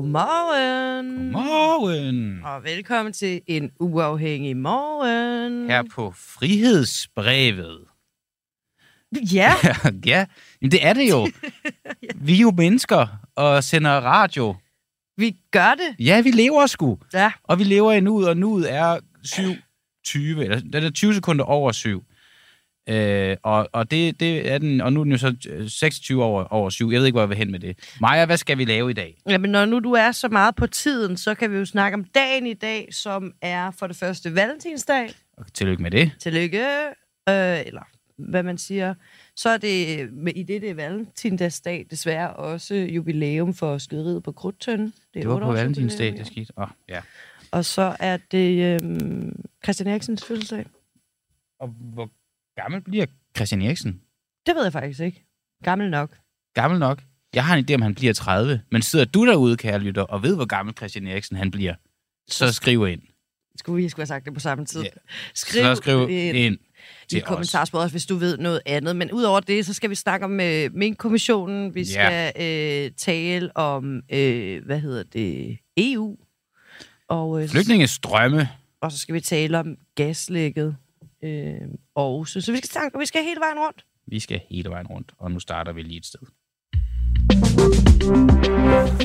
Godmorgen. Morgen! Og velkommen til en uafhængig morgen. Her på Frihedsbrevet. Ja, ja, men det er det jo. Vi er jo mennesker og sender radio. vi gør det. Ja, vi lever sgu. Ja, Og vi lever i nuet, og nuet er 7.20, eller den er 20 sekunder over 7. Øh, og, og, det, det er den, og nu er den jo så øh, 26 over, over 7. Jeg ved ikke, hvor jeg vil hen med det. Maja, hvad skal vi lave i dag? Jamen, når nu du er så meget på tiden, så kan vi jo snakke om dagen i dag, som er for det første valentinsdag. Og tillykke med det. Tillykke. Øh, eller hvad man siger. Så er det i det, det er valentinsdagsdag desværre også jubilæum for skyderiet på Krudtønden. Det var otte på valentinsdag, det skete. Oh, ja. Og så er det øh, Christian Eriksens fødselsdag. Og hvor gammel bliver Christian Eriksen? Det ved jeg faktisk ikke. Gammel nok. gammel nok. Jeg har en idé om, han bliver 30. Men sidder du derude, kære lytter, og ved, hvor gammel Christian Eriksen han bliver, så skriv ind. Skulle vi skulle have sagt det på samme tid. Ja. Skriv, så skriv ind ind i kommentarsporet, hvis du ved noget andet. Men udover det, så skal vi snakke om øh, Mink-kommissionen. Vi skal øh, tale om, øh, hvad hedder det, EU. Og, øh, Flygtningestrømme. og så skal vi tale om gaslægget. Øh, Aarhus. Så vi skal, snakke, vi skal hele vejen rundt. Vi skal hele vejen rundt, og nu starter vi lige et sted.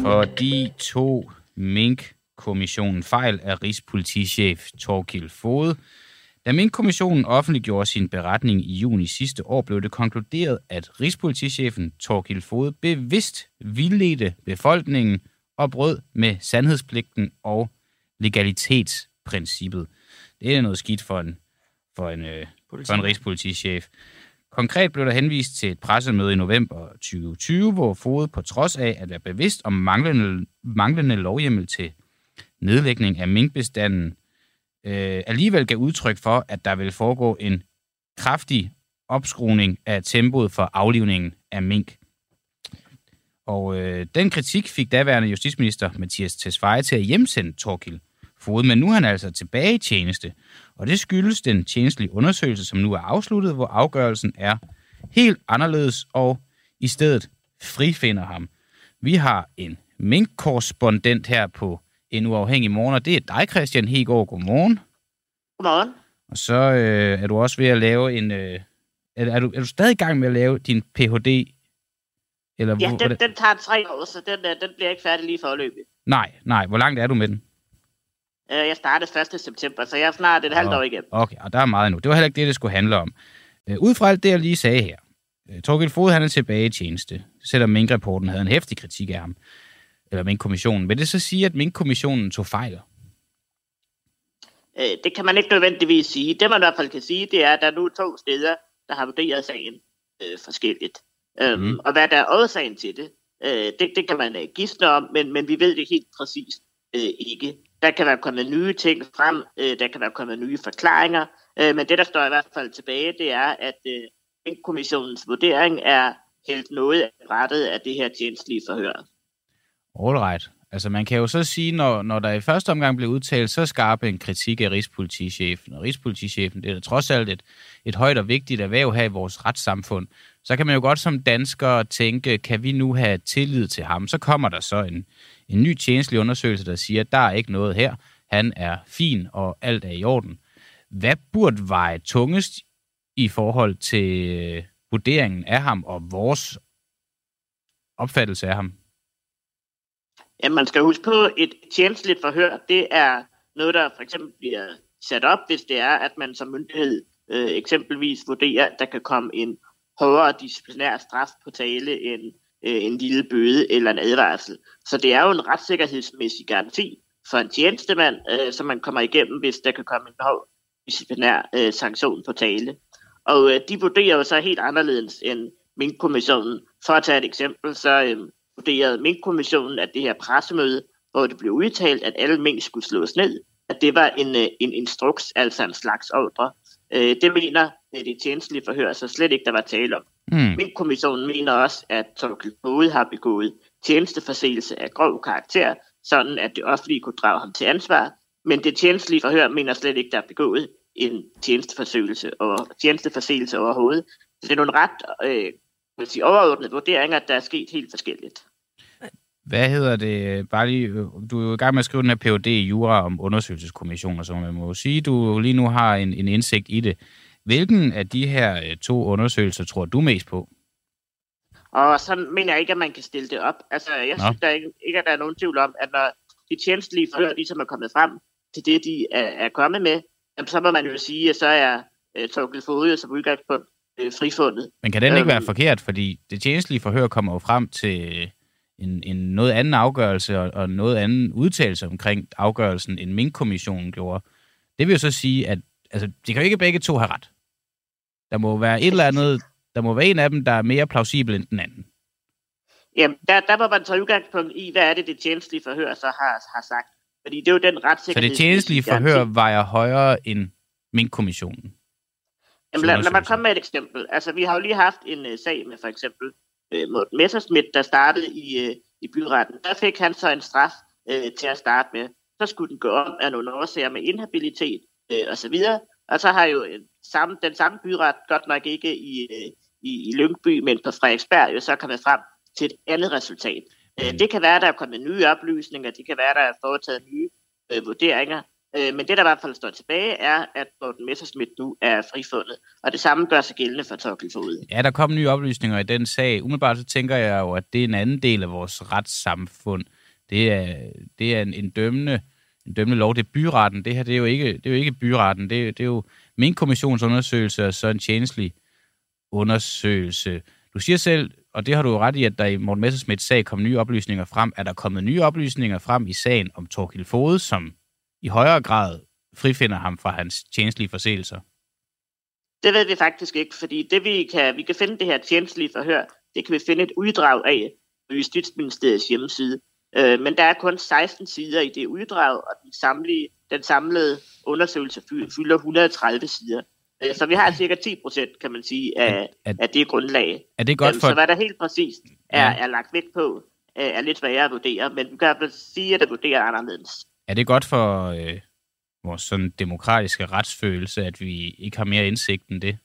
Fordi to Mink-kommissionen fejl af Rigspolitichef Torkild Fode. Da Mink-kommissionen offentliggjorde sin beretning i juni sidste år, blev det konkluderet, at Rigspolitichefen Torkild Fode bevidst vildledte befolkningen og brød med sandhedspligten og legalitetsprincippet. Det er noget skidt for en, for en, øh, for en rigspolitichef. Konkret blev der henvist til et pressemøde i november 2020, hvor Fode på trods af at være bevidst om manglende, manglende lovhjemmel til nedlægning af minkbestanden, øh, alligevel gav udtryk for, at der vil foregå en kraftig opskruning af tempoet for aflivningen af mink. Og øh, den kritik fik daværende justitsminister Mathias Tesfaye til at hjemsende Torkild Fode, men nu er han altså tilbage i tjeneste. Og det skyldes den tjenestlige undersøgelse, som nu er afsluttet, hvor afgørelsen er helt anderledes og i stedet frifinder ham. Vi har en minkkorrespondent her på en uafhængig morgen, og det er dig, Christian Hegård. Godmorgen. Godmorgen. Og så øh, er du også ved at lave en... Øh, er, er, du, er du stadig i gang med at lave din Ph.D.? Eller Ja, hvor- den, den tager tre år, så den, øh, den bliver ikke færdig lige forløbig. Nej, nej. Hvor langt er du med den? Øh, Jeg startede 1. september, så jeg er snart et halvt år igen. Okay, og der er meget endnu. Det var heller ikke det, det skulle handle om. Øh, ud fra alt det, jeg lige sagde her. Øh, Torgild Fod, han er tilbage i tjeneste, selvom Mink-rapporten havde en hæftig kritik af ham. Eller Mink-kommissionen. Vil det så sige, at Mink-kommissionen tog fejl? Det kan man ikke nødvendigvis sige. Det man i hvert fald kan sige, det er, at der er nu to steder, der har vurderet sagen øh, forskelligt. Øhm, Mhm. Og hvad der er årsagen til det, øh, det, det kan man øh, gisne om, men, men vi ved det helt præcist øh, ikke. Der kan være kommet nye ting frem, øh, der kan være kommet nye forklaringer, øh, men det, der står i hvert fald tilbage, det er, at øh, kommissionens vurdering er helt noget af rettet af det her tjenestlige forhør. All right. Altså man kan jo så sige, når, når der i første omgang blev udtalt så skarp en kritik af Rigspolitichefen, og Rigspolitichefen, det er trods alt et, et højt og vigtigt erhverv her i vores retssamfund, så kan man jo godt som dansker tænke, kan vi nu have tillid til ham? Så kommer der så en, en ny tjenestelig undersøgelse, der siger, at der er ikke noget her. Han er fin, og alt er i orden. Hvad burde veje tungest i forhold til øh, vurderingen af ham og vores opfattelse af ham? Ja, man skal huske på, et tjenestligt forhør, det er noget, der for eksempel bliver sat op, hvis det er, at man som myndighed øh, eksempelvis vurderer, at der kan komme en hårdere disciplinær straf på tale end øh, en lille bøde eller en advarsel. Så det er jo en retssikkerhedsmæssig garanti for en tjenestemand, øh, som man kommer igennem, hvis der kan komme en hård disciplinær øh, sanktion på tale. Og øh, de vurderer jo så helt anderledes end Mink-kommissionen. For at tage et eksempel, så øh, vurderede Mink-kommissionen, at det her pressemøde, hvor det blev udtalt, at alle mink skulle slås ned, at det var en, øh, en instruks, altså en slags ordre. Øh, det mener øh, det tjenestlige forhør så slet ikke, der var tale om. Hmm. Mink-kommissionen mener også, at Torkild Bode har begået tjenesteforseelse af grov karakter, sådan at det offentlige kunne drage ham til ansvar. Men det tjenestlige forhør mener slet ikke, der er begået en tjenesteforsøgelse og tjenesteforseelse overhovedet. Så det er nogle ret øh, vil sige, overordnede vurderinger, der er sket helt forskelligt. Hvad hedder det? Bare lige, du er jo i gang med at skrive den her PhD i Jura om undersøgelseskommissioner, så man må sige, du lige nu har en, en indsigt i det. Hvilken af de her øh, to undersøgelser tror du mest på? Og så mener jeg ikke, at man kan stille det op. Altså, jeg Nå. synes der ikke, ikke, at der er nogen tvivl om, at når de tjenestlige forhør ligesom er kommet frem til det, de er, er kommet med, så må man jo sige, at så er uh, Torgild Fode som udgangspunkt uh, frifundet. Men kan den ikke øhm, være forkert, fordi det tjenestlige forhør kommer jo frem til en, en noget anden afgørelse og, og noget anden udtalelse omkring afgørelsen, end Mink-kommissionen gjorde. Det vil jo så sige, at altså, de kan jo ikke begge to have ret. Der må være et eller andet, der må være en af dem, der er mere plausibel end den anden. Jamen, der, der må man tage udgangspunkt i, hvad er det, det tjenestlige forhør så har, har sagt. Fordi det er jo den retssikkerhed... Så det tjenestlige forhør vejer højere end Mink-kommissionen? Jamen, lad, lad mig komme med et eksempel. Altså, vi har jo lige haft en uh, sag med for eksempel Øh, uh, Morten Messersmith, der startede i, øh, i byretten. Der fik han så en straf øh, til at starte med. Så skulle den gå om af nogle årsager med inhabilitet øh, uh, osv. Og så har jo en, samme, den samme byret, godt nok ikke i, øh, i, i Lyngby, men på Frederiksberg, jo så kommet frem til et andet resultat. Øh, Det kan være, der er kommet nye oplysninger, det kan være, der er foretaget nye øh, vurderinger, Øh, men det, der i hvert fald står tilbage, er, at Morten Messerschmidt nu er frifundet. Og det samme gør sig gældende for Torkel Fod. Ja, der kom nye oplysninger i den sag. Umiddelbart så tænker jeg jo, at det er en anden del af vores retssamfund. Det er, det er en, en dømmende en dømmende lov. Det er byretten. Det her det er jo ikke, det er jo ikke byretten. Det, det er jo min kommissionsundersøgelse og så en tjenestelig undersøgelse. Du siger selv, og det har du jo ret i, at der i Morten Messersmiths sag kom nye oplysninger frem. Er der kommet nye oplysninger frem i sagen om Torkild Fode, som i højere grad frifinder ham fra hans tjenestlige forseelser? Det ved vi faktisk ikke, fordi det vi kan, vi kan finde det her tjenestlige forhør, det kan vi finde et uddrag af på Justitsministeriets hjemmeside. Øh, men der er kun 16 sider i det uddrag, og den samlede, den samlede undersøgelse fylder 130 sider. Øh, så vi har cirka 10 procent, kan man sige, af, er, af det grundlag. Er det godt for... Så hvad der helt præcist er, ja. er lagt vægt på, er lidt sværere at vurdere, men vi kan sige, at det vurderer anderledes. Er det godt for øh, vores sådan demokratiske retsfølelse, at vi ikke har mere indsigt end det?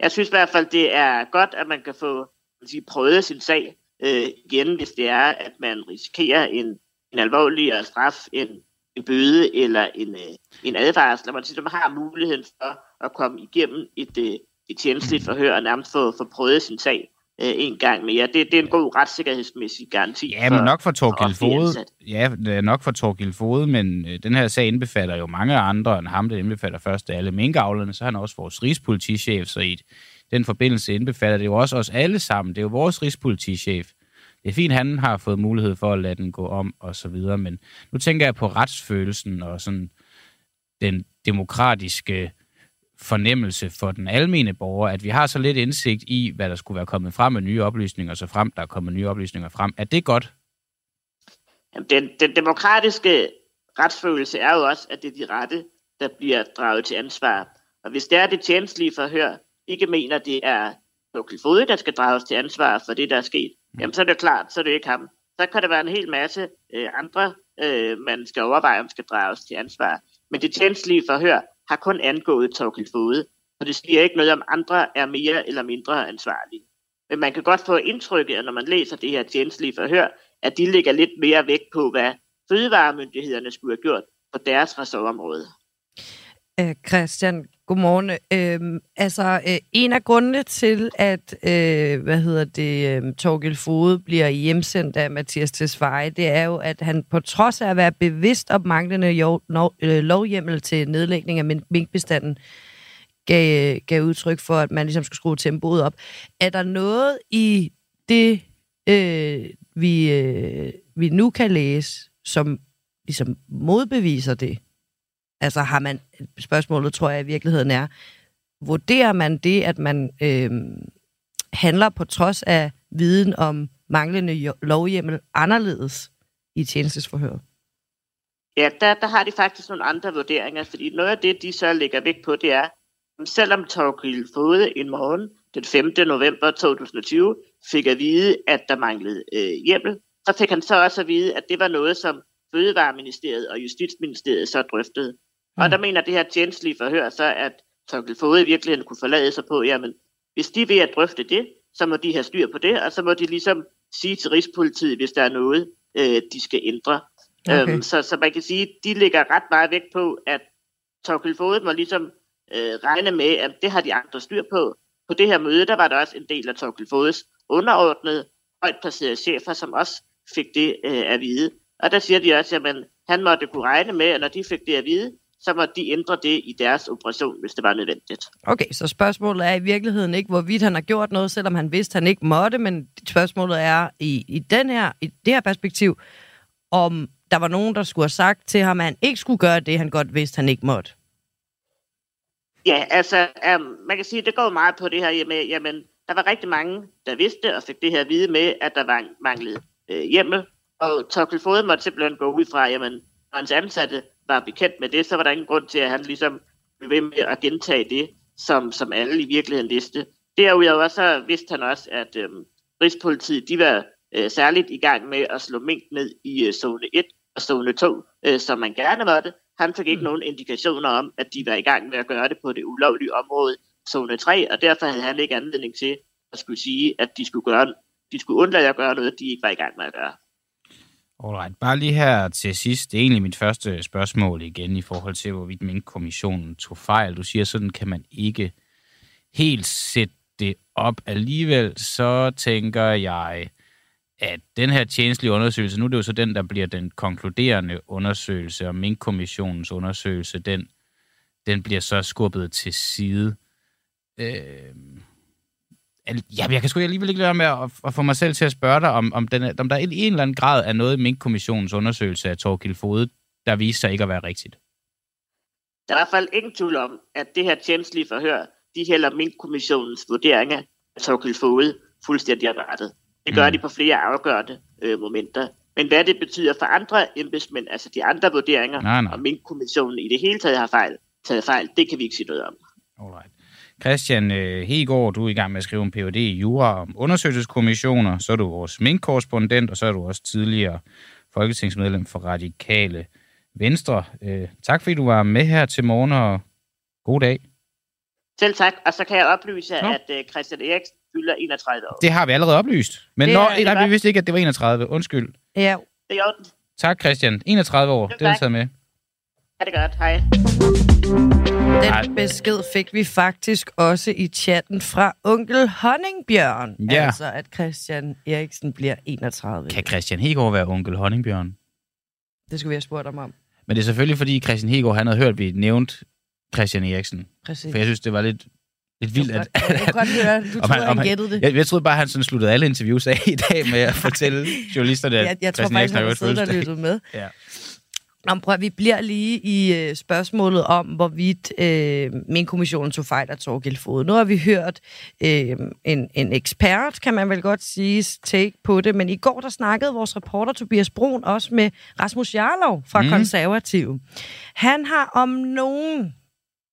Jeg synes i hvert fald, det er godt, at man kan få sige, prøvet sin sag øh, igen, hvis det er, at man risikerer en, en alvorligere straf, en, en bøde eller en, øh, en advarsel, at man, siger, man har muligheden for at komme igennem et, øh, et tjenestligt forhør og nærmest få, få prøvet sin sag øh, en gang mere. Det, det er en god retssikkerhedsmæssig garanti. Ja, men nok for Torgild Fode. Ja, det er nok for Torgild Fode, men øh, den her sag indbefatter jo mange andre end ham. Det indbefatter først alle minkavlerne, så er han også vores rigspolitichef, så i den forbindelse indbefatter det jo også os alle sammen. Det er jo vores rigspolitichef. Det er fint, han har fået mulighed for at lade den gå om og så videre, men nu tænker jeg på retsfølelsen og sådan den demokratiske fornemmelse for den almene borger, at vi har så lidt indsigt i, hvad der skulle være kommet frem med nye oplysninger, så frem der er kommet nye oplysninger frem. Er det godt? Den, den demokratiske retsfølelse er jo også, at det er de rette, der bliver draget til ansvar. Og hvis det er det tjenestlige forhør, ikke mener, det er Lokal Fode, der skal drages til ansvar for det, der er sket, mm. jamen så er det klart, så er det ikke ham. Så kan der være en hel masse øh, andre, øh, man skal overveje, om skal drages til ansvar. Men det tjenestlige forhør har kun angået Torkel Fode, og det siger ikke noget om andre er mere eller mindre ansvarlige. Men man kan godt få indtrykket, når man læser det her tjenestlige forhør, at de ligger lidt mere vægt på, hvad fødevaremyndighederne skulle have gjort på deres ressortområde. Christian, godmorgen. Øhm, altså, øh, en af grundene til, at øh, hvad hedder det, øh, Torgild Fode bliver hjemsendt af Mathias Tesfaye, det er jo, at han på trods af at være bevidst om manglende jo, no, øh, lovhjemmel til nedlægning af minkbestanden, gav, gav udtryk for, at man ligesom skulle skrue tempoet op. Er der noget i det, øh, vi, øh, vi nu kan læse, som ligesom modbeviser det? Altså har man, spørgsmålet tror jeg i virkeligheden er, vurderer man det, at man øh, handler på trods af viden om manglende lovhjemmel anderledes i tjenestesforhøret? Ja, der, der har de faktisk nogle andre vurderinger, fordi noget af det, de så lægger vægt på, det er, at selvom Torgild Fode en morgen den 5. november 2020 fik at vide, at der manglede øh, hjemmel, så fik han så også at vide, at det var noget, som Fødevareministeriet og Justitsministeriet så drøftede. Mm. Og der mener det her tjenestlige forhør så, at Torkel Fode i virkeligheden kunne forlade sig på, jamen, hvis de vil at drøfte det, så må de have styr på det, og så må de ligesom sige til Rigspolitiet, hvis der er noget, øh, de skal ændre. Okay. Øhm, så, så man kan sige, de ligger ret meget vægt på, at Torkel Fode må ligesom øh, regne med, at det har de andre styr på. På det her møde, der var der også en del af Torkel Fodes underordnede, højt placerede chefer, som også fik det øh, at vide. Og der siger de også, at han måtte kunne regne med, at når de fik det at vide, så måtte de ændre det i deres operation, hvis det var nødvendigt. Okay, så spørgsmålet er i virkeligheden ikke, hvorvidt han har gjort noget, selvom han vidste, han ikke måtte, men spørgsmålet er i, i, den her, i det her perspektiv, om der var nogen, der skulle have sagt til ham, at han ikke skulle gøre det, han godt vidste, han ikke måtte. Ja, altså, um, man kan sige, at det går meget på det her med, jamen, der var rigtig mange, der vidste og fik det her at vide med, at der var manglet øh, hjemme, og Torkel Fode måtte simpelthen gå ud fra, jamen, hans ansatte var bekendt med det, så var der ingen grund til, at han ligesom blev ved med at gentage det, som, som alle i virkeligheden vidste. Derudover så vidste han også, at øh, Rigspolitiet, de var øh, særligt i gang med at slå mink ned i øh, zone 1 og zone 2, øh, som man gerne måtte. Han fik ikke mm. nogen indikationer om, at de var i gang med at gøre det på det ulovlige område, zone 3, og derfor havde han ikke anledning til at skulle sige, at de skulle, gøre, de skulle undlade at gøre noget, de ikke var i gang med at gøre. Alright, bare lige her til sidst. Det er egentlig mit første spørgsmål igen i forhold til, hvorvidt Mink-kommissionen tog fejl. Du siger, sådan kan man ikke helt sætte det op. Alligevel så tænker jeg, at den her tjenestlige undersøgelse, nu er det jo så den, der bliver den konkluderende undersøgelse, og Mink-kommissionens undersøgelse, den, den bliver så skubbet til side. Øh, Ja, jeg kan sgu alligevel ikke lade med at, at få mig selv til at spørge dig, om, om, den, om der i en eller anden grad er noget i Mink-kommissionens undersøgelse af Torgild Fode, der viser sig ikke at være rigtigt. Der er i hvert fald ingen tvivl om, at det her tjenestlige forhør, de hælder Mink-kommissionens vurderinger af Torgild Fode fuldstændig af rettet. Det gør mm. de på flere afgørende øh, momenter. Men hvad det betyder for andre embedsmænd, altså de andre vurderinger, nej, nej. om Mink-kommissionen i det hele taget har fejl, taget fejl, det kan vi ikke sige noget om. Alright. Christian øh, Hegård, du er i gang med at skrive en Ph.D. i Jura om undersøgelseskommissioner, så er du vores minkkorrespondent, og så er du også tidligere folketingsmedlem for Radikale Venstre. Øh, tak fordi du var med her til morgen, og god dag. Selv tak, og så kan jeg oplyse, Nå. at øh, Christian Eriksen fylder 31 år. Det har vi allerede oplyst. Men det, når, det nej, vi vidste ikke, at det var 31. Undskyld. Ja. Det er orden. Tak, Christian. 31 år. Det, det er med. Ha' det godt. Hej. Den besked fik vi faktisk også i chatten fra onkel Honningbjørn. Ja. Altså, at Christian Eriksen bliver 31. Kan Christian Hegård være onkel Honningbjørn? Det skulle vi have spurgt ham om. Men det er selvfølgelig, fordi Christian Hegård, han havde hørt, at vi nævnt Christian Eriksen. Præcis. For jeg synes, det var lidt, lidt vildt. At, jeg kan godt høre, du troede, han, han gættede det. Jeg, jeg troede bare, han sådan sluttede alle interviews af i dag med at fortælle journalisterne, at jeg, jeg tror faktisk, han har siddet og lyttet med. Ja. Nå, prøv, vi bliver lige i øh, spørgsmålet om, hvorvidt øh, min kommission tog fejl af Torgild Fod. Nu har vi hørt øh, en, en ekspert, kan man vel godt sige, take på det, men i går der snakkede vores reporter Tobias Brun også med Rasmus Jarlov fra mm. Konservativ. Han har om nogen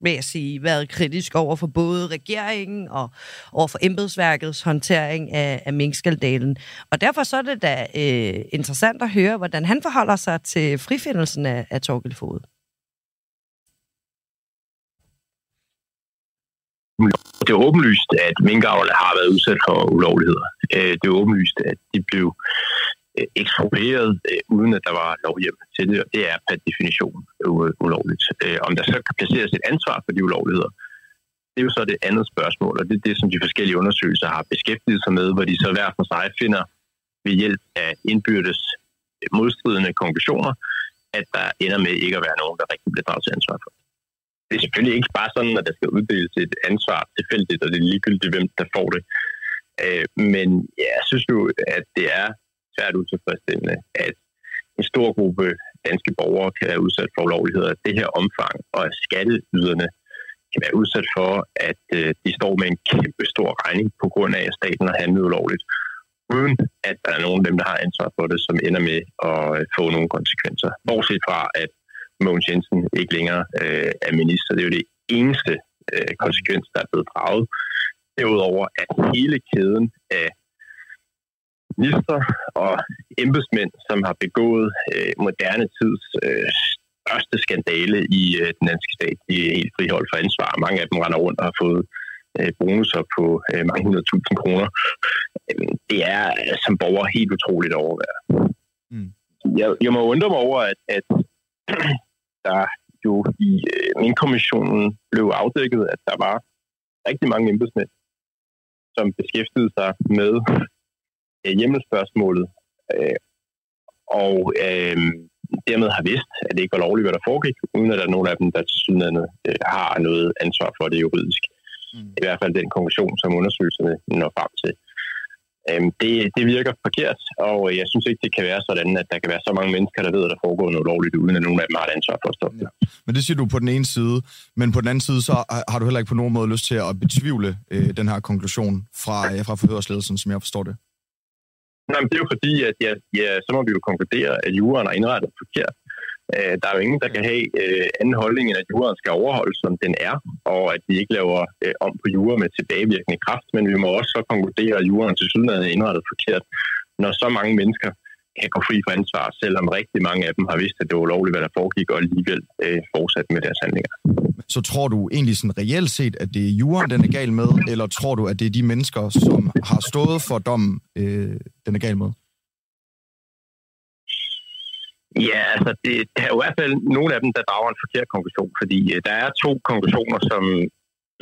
vil jeg sige, været kritisk over for både regeringen og over for embedsværkets håndtering af, af minkskaldalen. Og derfor så er det da øh, interessant at høre, hvordan han forholder sig til frifindelsen af, af Torgild Fod. Det er åbenlyst, at minkavlerne har været udsat for ulovligheder. Øh, det er åbenlyst, at de blev Øh, eksproprieret, øh, uden at der var lovhjem til det, og det er per definition ulovligt. Øh, om der så kan placeres et ansvar for de ulovligheder, det er jo så det andet spørgsmål, og det er det, som de forskellige undersøgelser har beskæftiget sig med, hvor de så hver for sig finder ved hjælp af indbyrdes øh, modstridende konklusioner, at der ender med ikke at være nogen, der rigtig bliver draget til ansvar for. Det er selvfølgelig ikke bare sådan, at der skal uddeles et ansvar tilfældigt, og det er ligegyldigt, hvem der får det. Øh, men jeg synes jo, at det er svært utilfredsstillende, at en stor gruppe danske borgere kan være udsat for ulovligheder af det her omfang, og at skatteyderne kan være udsat for, at øh, de står med en kæmpe stor regning på grund af, at staten har handlet ulovligt, uden at der er nogen af dem, der har ansvar for det, som ender med at øh, få nogle konsekvenser. Bortset fra, at Mogens Jensen ikke længere øh, er minister. Det er jo det eneste øh, konsekvens, der er blevet draget. Derudover at hele kæden af minister og embedsmænd, som har begået øh, moderne tids øh, største skandale i øh, den danske stat. De er helt friholdt for ansvar. Mange af dem render rundt og har fået øh, bonusser på øh, mange hundrede tusind kroner. Øh, det er øh, som borger helt utroligt at overvære. Mm. Jeg, jeg må undre mig over, at, at der jo i øh, min kommissionen blev afdækket, at der var rigtig mange embedsmænd, som beskæftigede sig med øh, hjemmespørgsmålet, øh, og øh, dermed har vidst, at det ikke var lovligt, hvad der foregik, uden at der er nogen af dem, der til synligheden øh, har noget ansvar for det juridisk. Mm. I hvert fald den konklusion, som undersøgelserne når frem til. Øhm, det, det virker forkert, og jeg synes ikke, det kan være sådan, at der kan være så mange mennesker, der ved, at der foregår noget lovligt, uden at nogen af dem har et ansvar for at stoppe det. Ja. Men det siger du på den ene side, men på den anden side, så har du heller ikke på nogen måde lyst til at betvivle øh, den her konklusion fra, ja, fra forhørsledelsen, som jeg forstår det. Nå, men det er jo fordi, at ja, ja, så må vi jo konkludere, at juraen er indrettet forkert. Øh, der er jo ingen, der kan have øh, anden holdning, end at juraen skal overholdes, som den er, og at vi ikke laver øh, om på jura med tilbagevirkende kraft. Men vi må også så konkludere, at juraen til sydlandet er indrettet forkert, når så mange mennesker kan gå fri for ansvar, selvom rigtig mange af dem har vidst, at det var ulovligt, hvad der foregik, og alligevel øh, fortsat med deres handlinger. Så tror du egentlig sådan reelt set, at det er juren, den er gal med, eller tror du, at det er de mennesker, som har stået for dommen, øh, den er gal med? Ja, altså det, der er jo i hvert fald nogle af dem, der drager en forkert konklusion, fordi øh, der er to konklusioner, som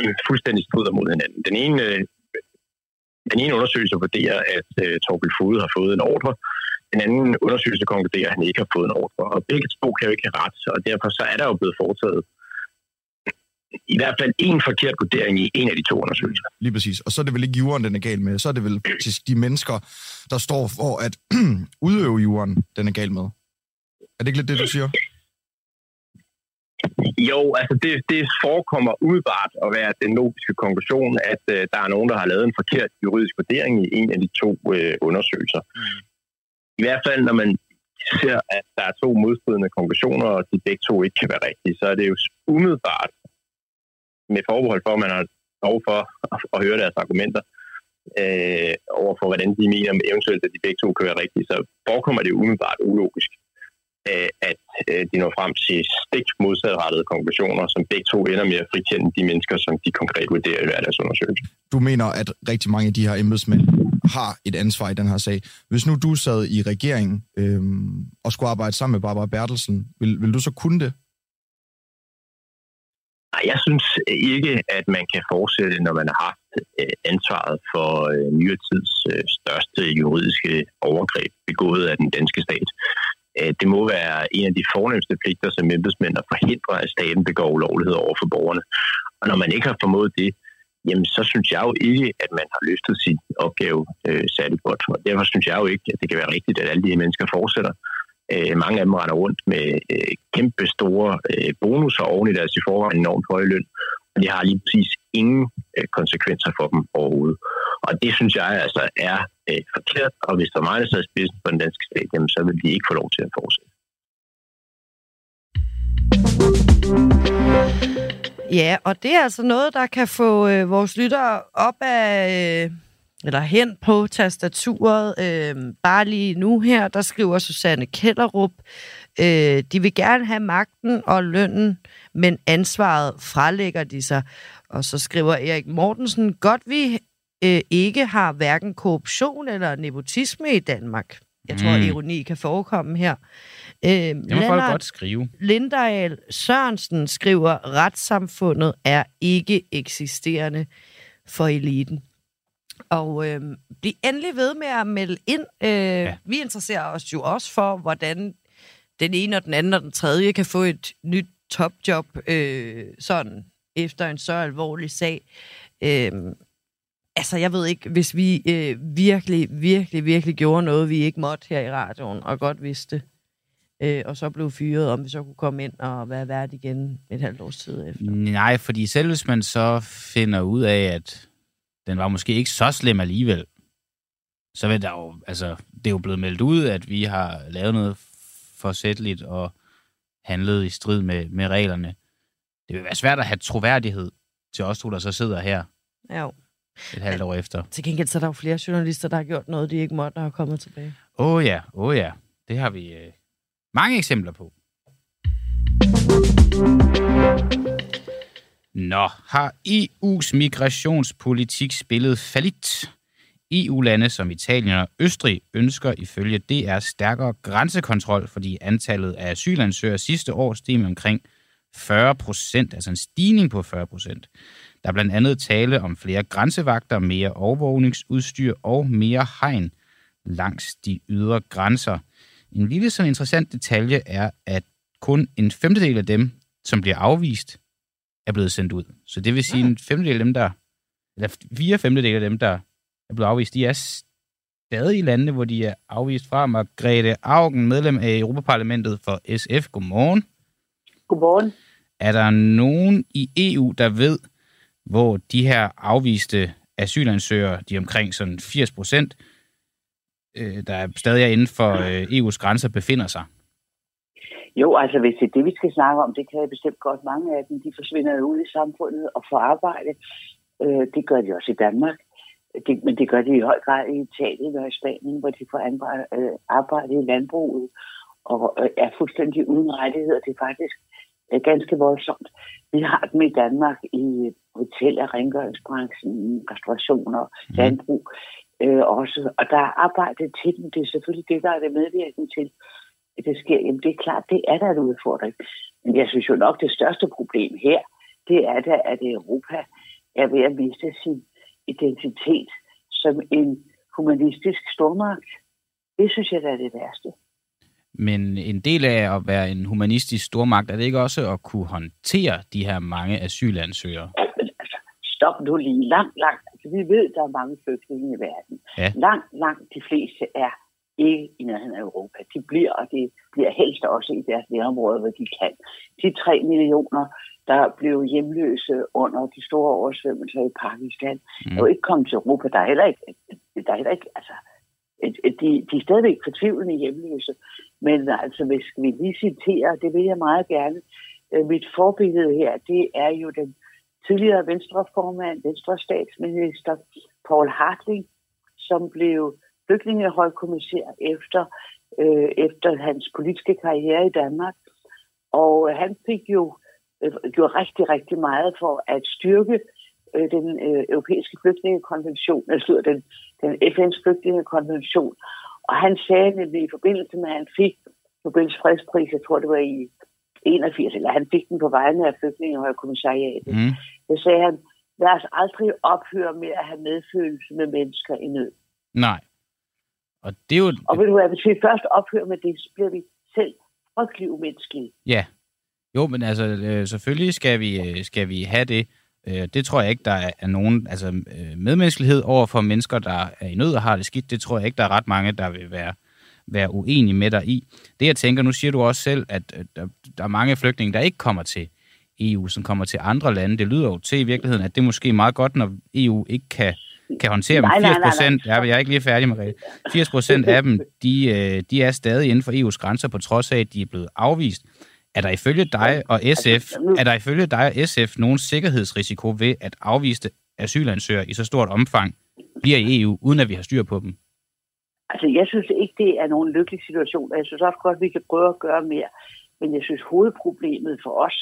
øh, fuldstændig strider mod hinanden. Den ene, øh, den ene undersøgelse vurderer, at øh, Torbild Fode har fået en ordre. en anden undersøgelse konkluderer, at han ikke har fået en ordre. Og begge to kan jo ikke have ret, og derfor så er der jo blevet foretaget i hvert fald en forkert vurdering i en af de to undersøgelser. Lige præcis. Og så er det vel ikke jorden, den er gal med. Så er det vel faktisk de mennesker, der står for at udøve jorden, den er gal med. Er det ikke lidt det, du siger? Jo, altså det, det forekommer umiddelbart at være den logiske konklusion, at øh, der er nogen, der har lavet en forkert juridisk vurdering i en af de to øh, undersøgelser. Mm. I hvert fald, når man ser, at der er to modstridende konklusioner, og de begge to ikke kan være rigtige, så er det jo umiddelbart med forbehold for, at man har lov for at, at høre deres argumenter øh, over for, hvordan de mener eventuelt, at de begge to kan være rigtige, så forekommer det umiddelbart ulogisk Øh, at øh, de når frem til stik modsatrettede konklusioner, som begge to ender med at frikende de mennesker, som de konkret vurderer i hverdagsundersøgelse. Du mener, at rigtig mange af de her embedsmænd har et ansvar i den her sag. Hvis nu du sad i regeringen øh, og skulle arbejde sammen med Barbara Bertelsen, vil, vil du så kunne det? Nej, jeg synes ikke, at man kan fortsætte, når man har haft øh, ansvaret for øh, nyere tids øh, største juridiske overgreb begået af den danske stat. Det må være en af de fornemmeste pligter som embedsmænd at forhindre, at staten begår ulovlighed over for borgerne. Og når man ikke har formået det, jamen så synes jeg jo ikke, at man har løftet sin opgave øh, særligt godt. Og derfor synes jeg jo ikke, at det kan være rigtigt, at alle de her mennesker fortsætter. Øh, mange af dem render rundt med øh, kæmpe store øh, bonusser oven i deres i forvejen enormt høje løn, og det har lige præcis ingen øh, konsekvenser for dem overhovedet. Og det synes jeg altså er øh, forkert, og hvis der er mig, der sidder spidsen for den danske stat, jamen, så vil de ikke få lov til at fortsætte. Ja, og det er altså noget, der kan få øh, vores lyttere op af... Øh eller hen på tastaturet. Øh, bare lige nu her, der skriver Susanne Kellerup, øh, de vil gerne have magten og lønnen, men ansvaret frelægger de sig. Og så skriver Erik Mortensen, godt vi øh, ikke har hverken korruption eller nepotisme i Danmark. Jeg tror, mm. ironi kan forekomme her. Øh, det må Lennart folk godt skrive. Lindahl Sørensen skriver, retssamfundet er ikke eksisterende for eliten. Og øh, bliv endelig ved med at melde ind. Øh, ja. Vi interesserer os jo også for, hvordan den ene og den anden og den tredje kan få et nyt topjob øh, sådan efter en så alvorlig sag. Øh, altså, jeg ved ikke, hvis vi øh, virkelig, virkelig, virkelig gjorde noget, vi ikke måtte her i radioen, og godt vidste, øh, og så blev fyret, om vi så kunne komme ind og være værd igen et halvt års tid efter. Nej, fordi selv hvis man så finder ud af, at den var måske ikke så slem alligevel, så vil der jo, altså, det er jo blevet meldt ud, at vi har lavet noget forsætteligt og handlet i strid med, med reglerne. Det vil være svært at have troværdighed til os to, der så sidder her. Ja et halvt år efter. Til gengæld så er der jo flere journalister, der har gjort noget, de ikke måtte, der har kommet tilbage. Åh oh, ja, åh oh, ja. Det har vi øh, mange eksempler på. Nå, har EU's migrationspolitik spillet falit? EU-lande som Italien og Østrig ønsker ifølge DR stærkere grænsekontrol, fordi antallet af asylansøgere sidste år steg med omkring 40 procent, altså en stigning på 40 procent. Der er blandt andet tale om flere grænsevagter, mere overvågningsudstyr og mere hegn langs de ydre grænser. En lille sådan interessant detalje er, at kun en femtedel af dem, som bliver afvist, er blevet sendt ud. Så det vil sige, en femtedel af dem, der, eller fire femtedel af dem, der er blevet afvist, de er stadig i landene, hvor de er afvist fra. Margrethe Augen, medlem af Europaparlamentet for SF. Godmorgen. Godmorgen. Er der nogen i EU, der ved, hvor de her afviste asylansøgere, de omkring sådan 80 procent, øh, der stadig er inden for øh, EU's grænser, befinder sig? Jo, altså hvis det er det, vi skal snakke om, det kan jeg bestemt godt. Mange af dem, de forsvinder ud i samfundet og får arbejde. Øh, det gør de også i Danmark. Det, men det gør de i høj grad i Italien og i Spanien, hvor de får arbejde, øh, arbejde i landbruget og øh, er fuldstændig uden rettigheder. Det er faktisk øh, ganske voldsomt. Vi har dem i Danmark i hotel- og rengøringsbranchen, restaurationer, mm. landbrug øh, også. Og der er arbejde til dem. Det er selvfølgelig det, der er det medvirkende til, det sker. Jamen det er klart, det er der en udfordring. Men jeg synes jo nok, det største problem her, det er da, at Europa er ved at miste sin identitet som en humanistisk stormagt. Det synes jeg, der er det værste. Men en del af at være en humanistisk stormagt, er det ikke også at kunne håndtere de her mange asylansøgere? Ja, men altså, stop nu lige. Langt, langt. Altså, vi ved, der er mange flygtninge i verden. Ja. Langt, langt de fleste er ikke i nærheden af Europa. De bliver, og de bliver helst også i deres nærområde, hvor de kan. De tre millioner, der blev hjemløse under de store oversvømmelser i Pakistan, mm. er jo ikke kommet til Europa. Der er heller ikke, der er heller ikke altså, de, de er stadigvæk fortvivlende hjemløse. Men altså, hvis vi lige citerer, det vil jeg meget gerne. Øh, mit forbillede her, det er jo den tidligere venstreformand, venstre statsminister Paul Hartling, som blev flygtningehøjkommissær efter, øh, efter hans politiske karriere i Danmark. Og han fik jo øh, gjort rigtig, rigtig meget for at styrke øh, den øh, europæiske flygtningekonvention, altså den, den FN's flygtningekonvention. Og han sagde nemlig i forbindelse med, at han fik Nobels fredspris, jeg tror det var i 81, eller han fik den på vegne af flygtningekommissariatet. Mm. Det sagde han, lad os aldrig ophøre med at have medfølelse med mennesker i nød. Nej. Og det er jo... Og ved du hvad, hvis vi først ophører med det, så bliver vi selv frygtelig umenneskelige. Ja. Jo, men altså, øh, selvfølgelig skal vi, øh, skal vi have det. Øh, det tror jeg ikke, der er nogen altså, øh, medmenneskelighed over for mennesker, der er i nød og har det skidt. Det tror jeg ikke, der er ret mange, der vil være, være uenige med dig i. Det jeg tænker, nu siger du også selv, at der, der er mange flygtninge, der ikke kommer til EU, som kommer til andre lande. Det lyder jo til i virkeligheden, at det er måske meget godt, når EU ikke kan, kan håndtere dem. 80 procent, ja, jeg er ikke lige færdig med 80 procent af dem, de, øh, de er stadig inden for EU's grænser, på trods af, at de er blevet afvist. Er der ifølge dig og SF, er der ifølge dig og SF nogen sikkerhedsrisiko ved at afviste asylansøgere i så stort omfang bliver i EU, uden at vi har styr på dem? Altså, jeg synes ikke, det er nogen lykkelig situation. Jeg synes også godt, at vi kan prøve at gøre mere. Men jeg synes, hovedproblemet for os,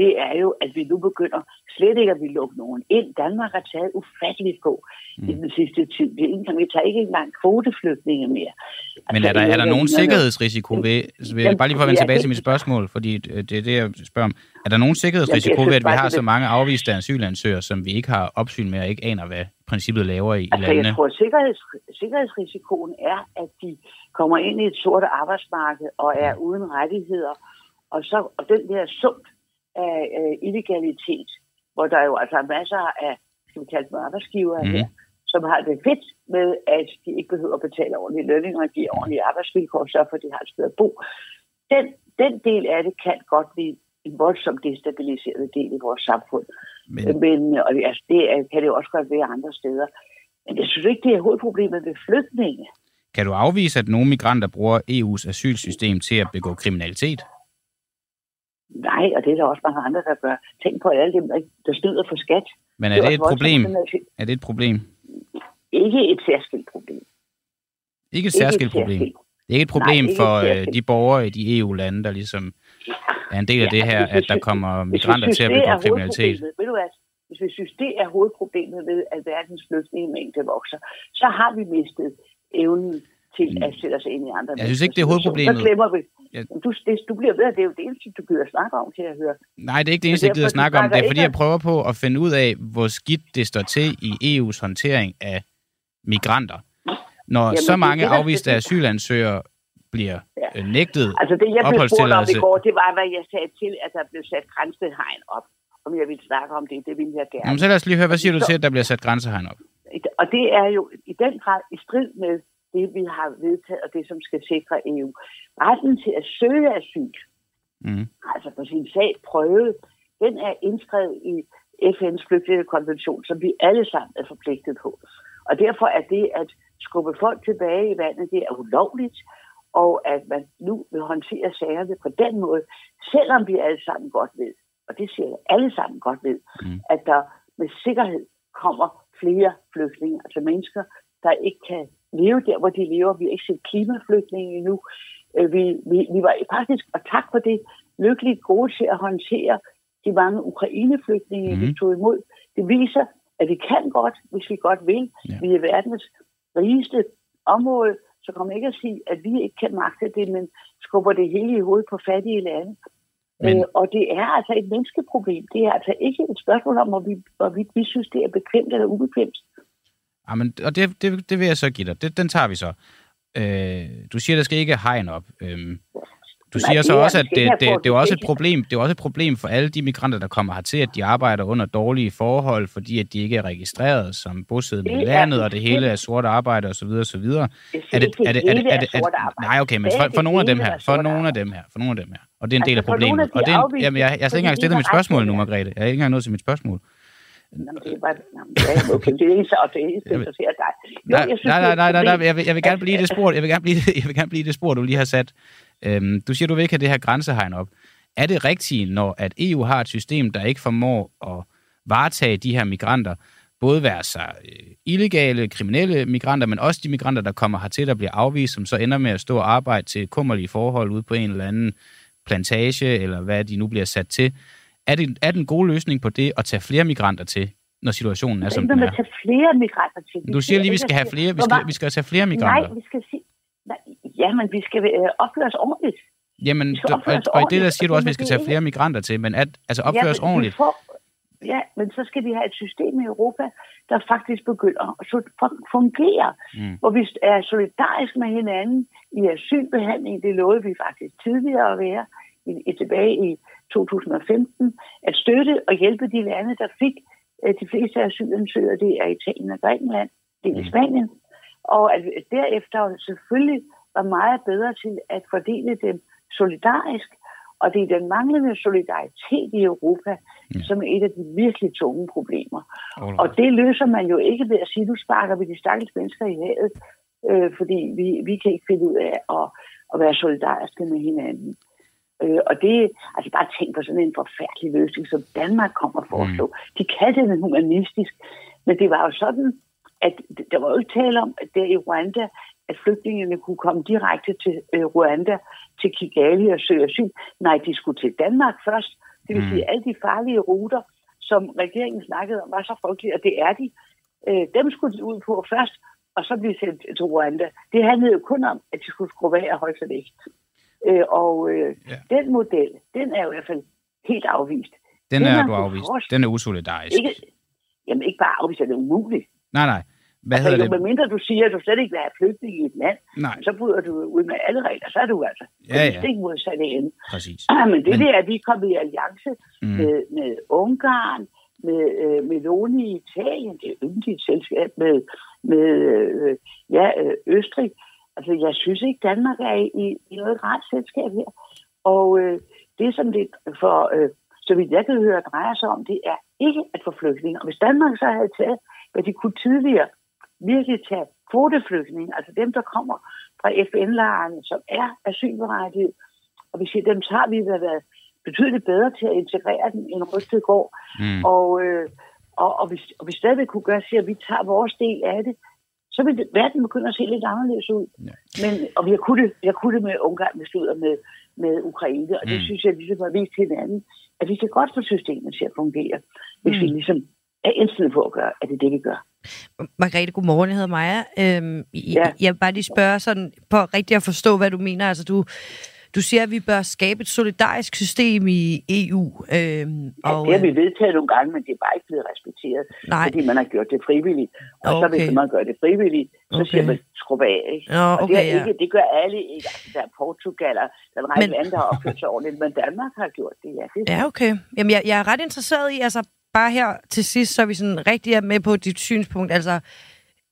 det er jo, at vi nu begynder slet ikke at vi lukke nogen ind. Danmark har taget ufatteligt på mm. i den sidste tid. Vi, vi tager ikke engang kvoteflygtninge mere. Altså, Men er der, er der nogen sikkerhedsrisiko ved, ved bare lige for at vende tilbage til mit spørgsmål, fordi det er det, jeg spørger om. Er der nogen sikkerhedsrisiko ved, at vi har så mange afviste asylansøgere, som vi ikke har opsyn med og ikke aner, hvad princippet laver i, altså, landene? Jeg tror, at sikkerheds, sikkerhedsrisikoen er, at de kommer ind i et sort arbejdsmarked og er uden rettigheder, og, så, og den der sump af øh, illegalitet, hvor der jo altså er masser af, skal vi kalde dem arbejdsgiver mm. her, som har det fedt med, at de ikke behøver at betale ordentlige lønninger, de ordentlige arbejdsvilkår, så for de har et sted at bo. Den, den del af det kan godt blive en voldsomt destabiliseret del i vores samfund. Men, Men og altså, det kan det jo også godt være andre steder. Men jeg synes ikke, det er hovedproblemet ved flygtninge. Kan du afvise, at nogle migranter bruger EU's asylsystem til at begå kriminalitet? Nej, og det er der også mange andre, der gør. Tænk på alle dem, der snyder for skat. Men er det, det et problem? Er det et problem? Ikke et særskilt problem. Ikke et særskilt ikke et problem? Særskilt. Det er ikke et problem Nej, for øh, de borgere i de EU-lande, der ligesom er en del af det her, at der kommer migranter til at begå kriminalitet. Ved du hvad? Hvis vi synes, det er hovedproblemet ved, at verdens flygtningemængde vokser, så har vi mistet evnen til mm. at sætte os ind i andre Jeg synes ikke, det er hovedproblemet. Så glemmer vi. Ja. Du, det, du bliver ved, at det er jo det eneste, du gider snakke om til at høre. Nej, det er ikke det eneste, jeg gider snakke om. Det er, fordi jeg prøver på at finde ud af, hvor skidt det står til i EU's håndtering af migranter. Når Jamen, så mange det, afviste asylansøgere bliver ja. Øh, nægtet Altså det, jeg blev spurgt om i går, det var, hvad jeg sagde til, at der blev sat grænsehegn op. Om jeg ville snakke om det, det ville jeg gerne. Jamen, så lad os lige høre, hvad siger du til, at der bliver sat grænsehegn op? Og det er jo i den grad i strid med det, vi har vedtaget, og det, som skal sikre EU. Retten til at søge asyl, mm. altså på sin sag prøvet, den er indskrevet i FN's flygtningekonvention, som vi alle sammen er forpligtet på. Og derfor er det at skubbe folk tilbage i vandet, det er ulovligt, og at man nu vil håndtere sagerne på den måde, selvom vi alle sammen godt ved, og det siger jeg alle sammen godt ved, mm. at der med sikkerhed kommer flere flygtninge, altså mennesker, der ikke kan leve der, hvor de lever. Vi har ikke set klimaflygtninge endnu. Øh, vi, vi, vi var faktisk, og tak for det, lykkeligt gode til at håndtere de mange ukraineflygtninge, mm. vi tog imod. Det viser, at vi kan godt, hvis vi godt vil. Ja. Vi er verdens rigeste område, så kommer ikke at sige, at vi ikke kan magte det, men skubber det hele i hovedet på fattige lande. Men... Øh, og det er altså et menneskeproblem. Det er altså ikke et spørgsmål om, hvorvidt, hvorvidt vi synes, det er bekvemt eller ubekvemt. Jamen, og det, det, det vil jeg så give dig. Det, den tager vi så. Øh, du siger, der skal ikke hegn op. Øh, du siger Nej, så også, at det, det, det, er også et problem, det er også et problem for alle de migranter, der kommer hertil, at de arbejder under dårlige forhold, fordi at de ikke er registreret som bosiddende i landet, og det hele er sort arbejde osv. osv. Er det, er det, er det, er det, er nej, okay, men for, for nogle af dem her, for nogle af dem her, for nogle af dem her, og det er en del af altså, problemet. Og det er, jamen, jeg, jeg har ikke engang stillet mit spørgsmål nu, Margrethe. Jeg har ikke engang nået til mit spørgsmål. Jamen, det var, jamen, okay, det er ikke så, og det er ikke interesserer dig. Jo, nej, synes, nej, nej, nej, nej, nej, jeg vil, jeg vil gerne blive det spor, jeg vil gerne blive, jeg vil gerne blive det spor, du lige har sat. Øhm, du siger, du vil ikke have det her grænsehegn op. Er det rigtigt, når at EU har et system, der ikke formår at varetage de her migranter, både være sig øh, illegale, kriminelle migranter, men også de migranter, der kommer hertil, der bliver afvist, som så ender med at stå og arbejde til kummerlige forhold ude på en eller anden plantage, eller hvad de nu bliver sat til. Er det, er det en god løsning på det at tage flere migranter til, når situationen er, som den er? tage flere migranter til. Du siger lige, vi skal have flere, vi skal, vi skal tage flere migranter. Nej, vi skal sige, Ja, men vi skal øh, opføre os ordentligt. Jamen, du, og, og i det der siger du også, at vi skal tage flere migranter til, men at, altså opføre ja, os ordentligt. Får, ja, men så skal vi have et system i Europa, der faktisk begynder at fungere, mm. hvor vi er solidariske med hinanden i asylbehandling. Det lovede vi faktisk tidligere at være i, i, tilbage i 2015, at støtte og hjælpe de lande, der fik øh, de fleste asylansøgere, det er Italien og Grækenland, det er mm. Spanien, og at derefter selvfølgelig var meget bedre til at fordele dem solidarisk, og det er den manglende solidaritet i Europa, ja. som er et af de virkelig tunge problemer. Alright. Og det løser man jo ikke ved at sige, nu sparker vi de stakkels mennesker i havet, øh, fordi vi, vi kan ikke finde ud af at, at være solidariske med hinanden. Øh, og det, altså bare tænk på sådan en forfærdelig løsning, som Danmark kommer at foreslå. Mm. De kaldte den humanistisk, men det var jo sådan, at der var jo ikke tale om, at der i Rwanda, at flygtningene kunne komme direkte til øh, Rwanda, til Kigali og søge asyl. Nej, de skulle til Danmark først. Det vil mm. sige, at alle de farlige ruter, som regeringen snakkede om, var så frygtelige, og det er de. Øh, dem skulle de ud på først, og så blive sendt til Rwanda. Det handlede jo kun om, at de skulle skrue af og holde sig væk. Øh, og øh, ja. den model, den er jo i hvert fald helt afvist. Den er du afvist. Den er usolidarisk. Ikke, jamen ikke bare afvist, det er umuligt. Nej, nej. Hvad altså, hedder jo, det? mindre du siger, at du slet ikke vil have flygtning i et land, Nej. så bryder du ud med alle regler, så er du altså ja, ja. stik modsatte ende. Præcis. Men det Men... der, at vi er kommet i alliance mm. med, med Ungarn, med øh, Meloni i Italien, det er yndigt selskab med, med øh, ja, øh, Østrig. Altså, jeg synes ikke, Danmark er i, i, noget rart selskab her. Og øh, det, som det for, øh, så vidt jeg kan høre, drejer sig om, det er ikke at få flygtninge. Og hvis Danmark så havde taget, hvad de kunne tidligere, virkelig tage kvoteflygtninge, altså dem, der kommer fra FN-lejrene, som er asylberettiget, og vi siger, dem tager vi ved at være betydeligt bedre til at integrere dem, end rygtet går. Mm. Og, øh, og, og, hvis, og vi stadig kunne gøre, at vi tager vores del af det, så vil verden begynde at se lidt anderledes ud. Ja. Men, og vi har kunnet det, vi har kunnet det med Ungarn, med, med, med Ukraine, og det mm. synes jeg ligesom har vist hinanden, at vi kan godt få systemet til at fungere, hvis mm. vi ligesom er indstillet på at gøre, at det er det, vi gør. Margrethe, godmorgen. Jeg hedder Maja. Øhm, ja. Jeg vil bare lige spørge sådan, på rigtigt at forstå, hvad du mener. Altså, du, du siger, at vi bør skabe et solidarisk system i EU. Øhm, ja, og, det har vi vedtaget nogle gange, men det er bare ikke blevet respekteret, nej. fordi man har gjort det frivilligt. Og okay. så hvis man gør det frivilligt, så okay. siger man skrub af. Ikke? Nå, okay, og det, er ikke, ja. det gør alle ikke. Altså, der er Portugal og der er en række men... lande, der har opført sig ordentligt, men Danmark har gjort det. Ja, det ja okay. Jamen, jeg, jeg er ret interesseret i, altså bare her til sidst, så er vi sådan rigtig med på dit synspunkt. Altså,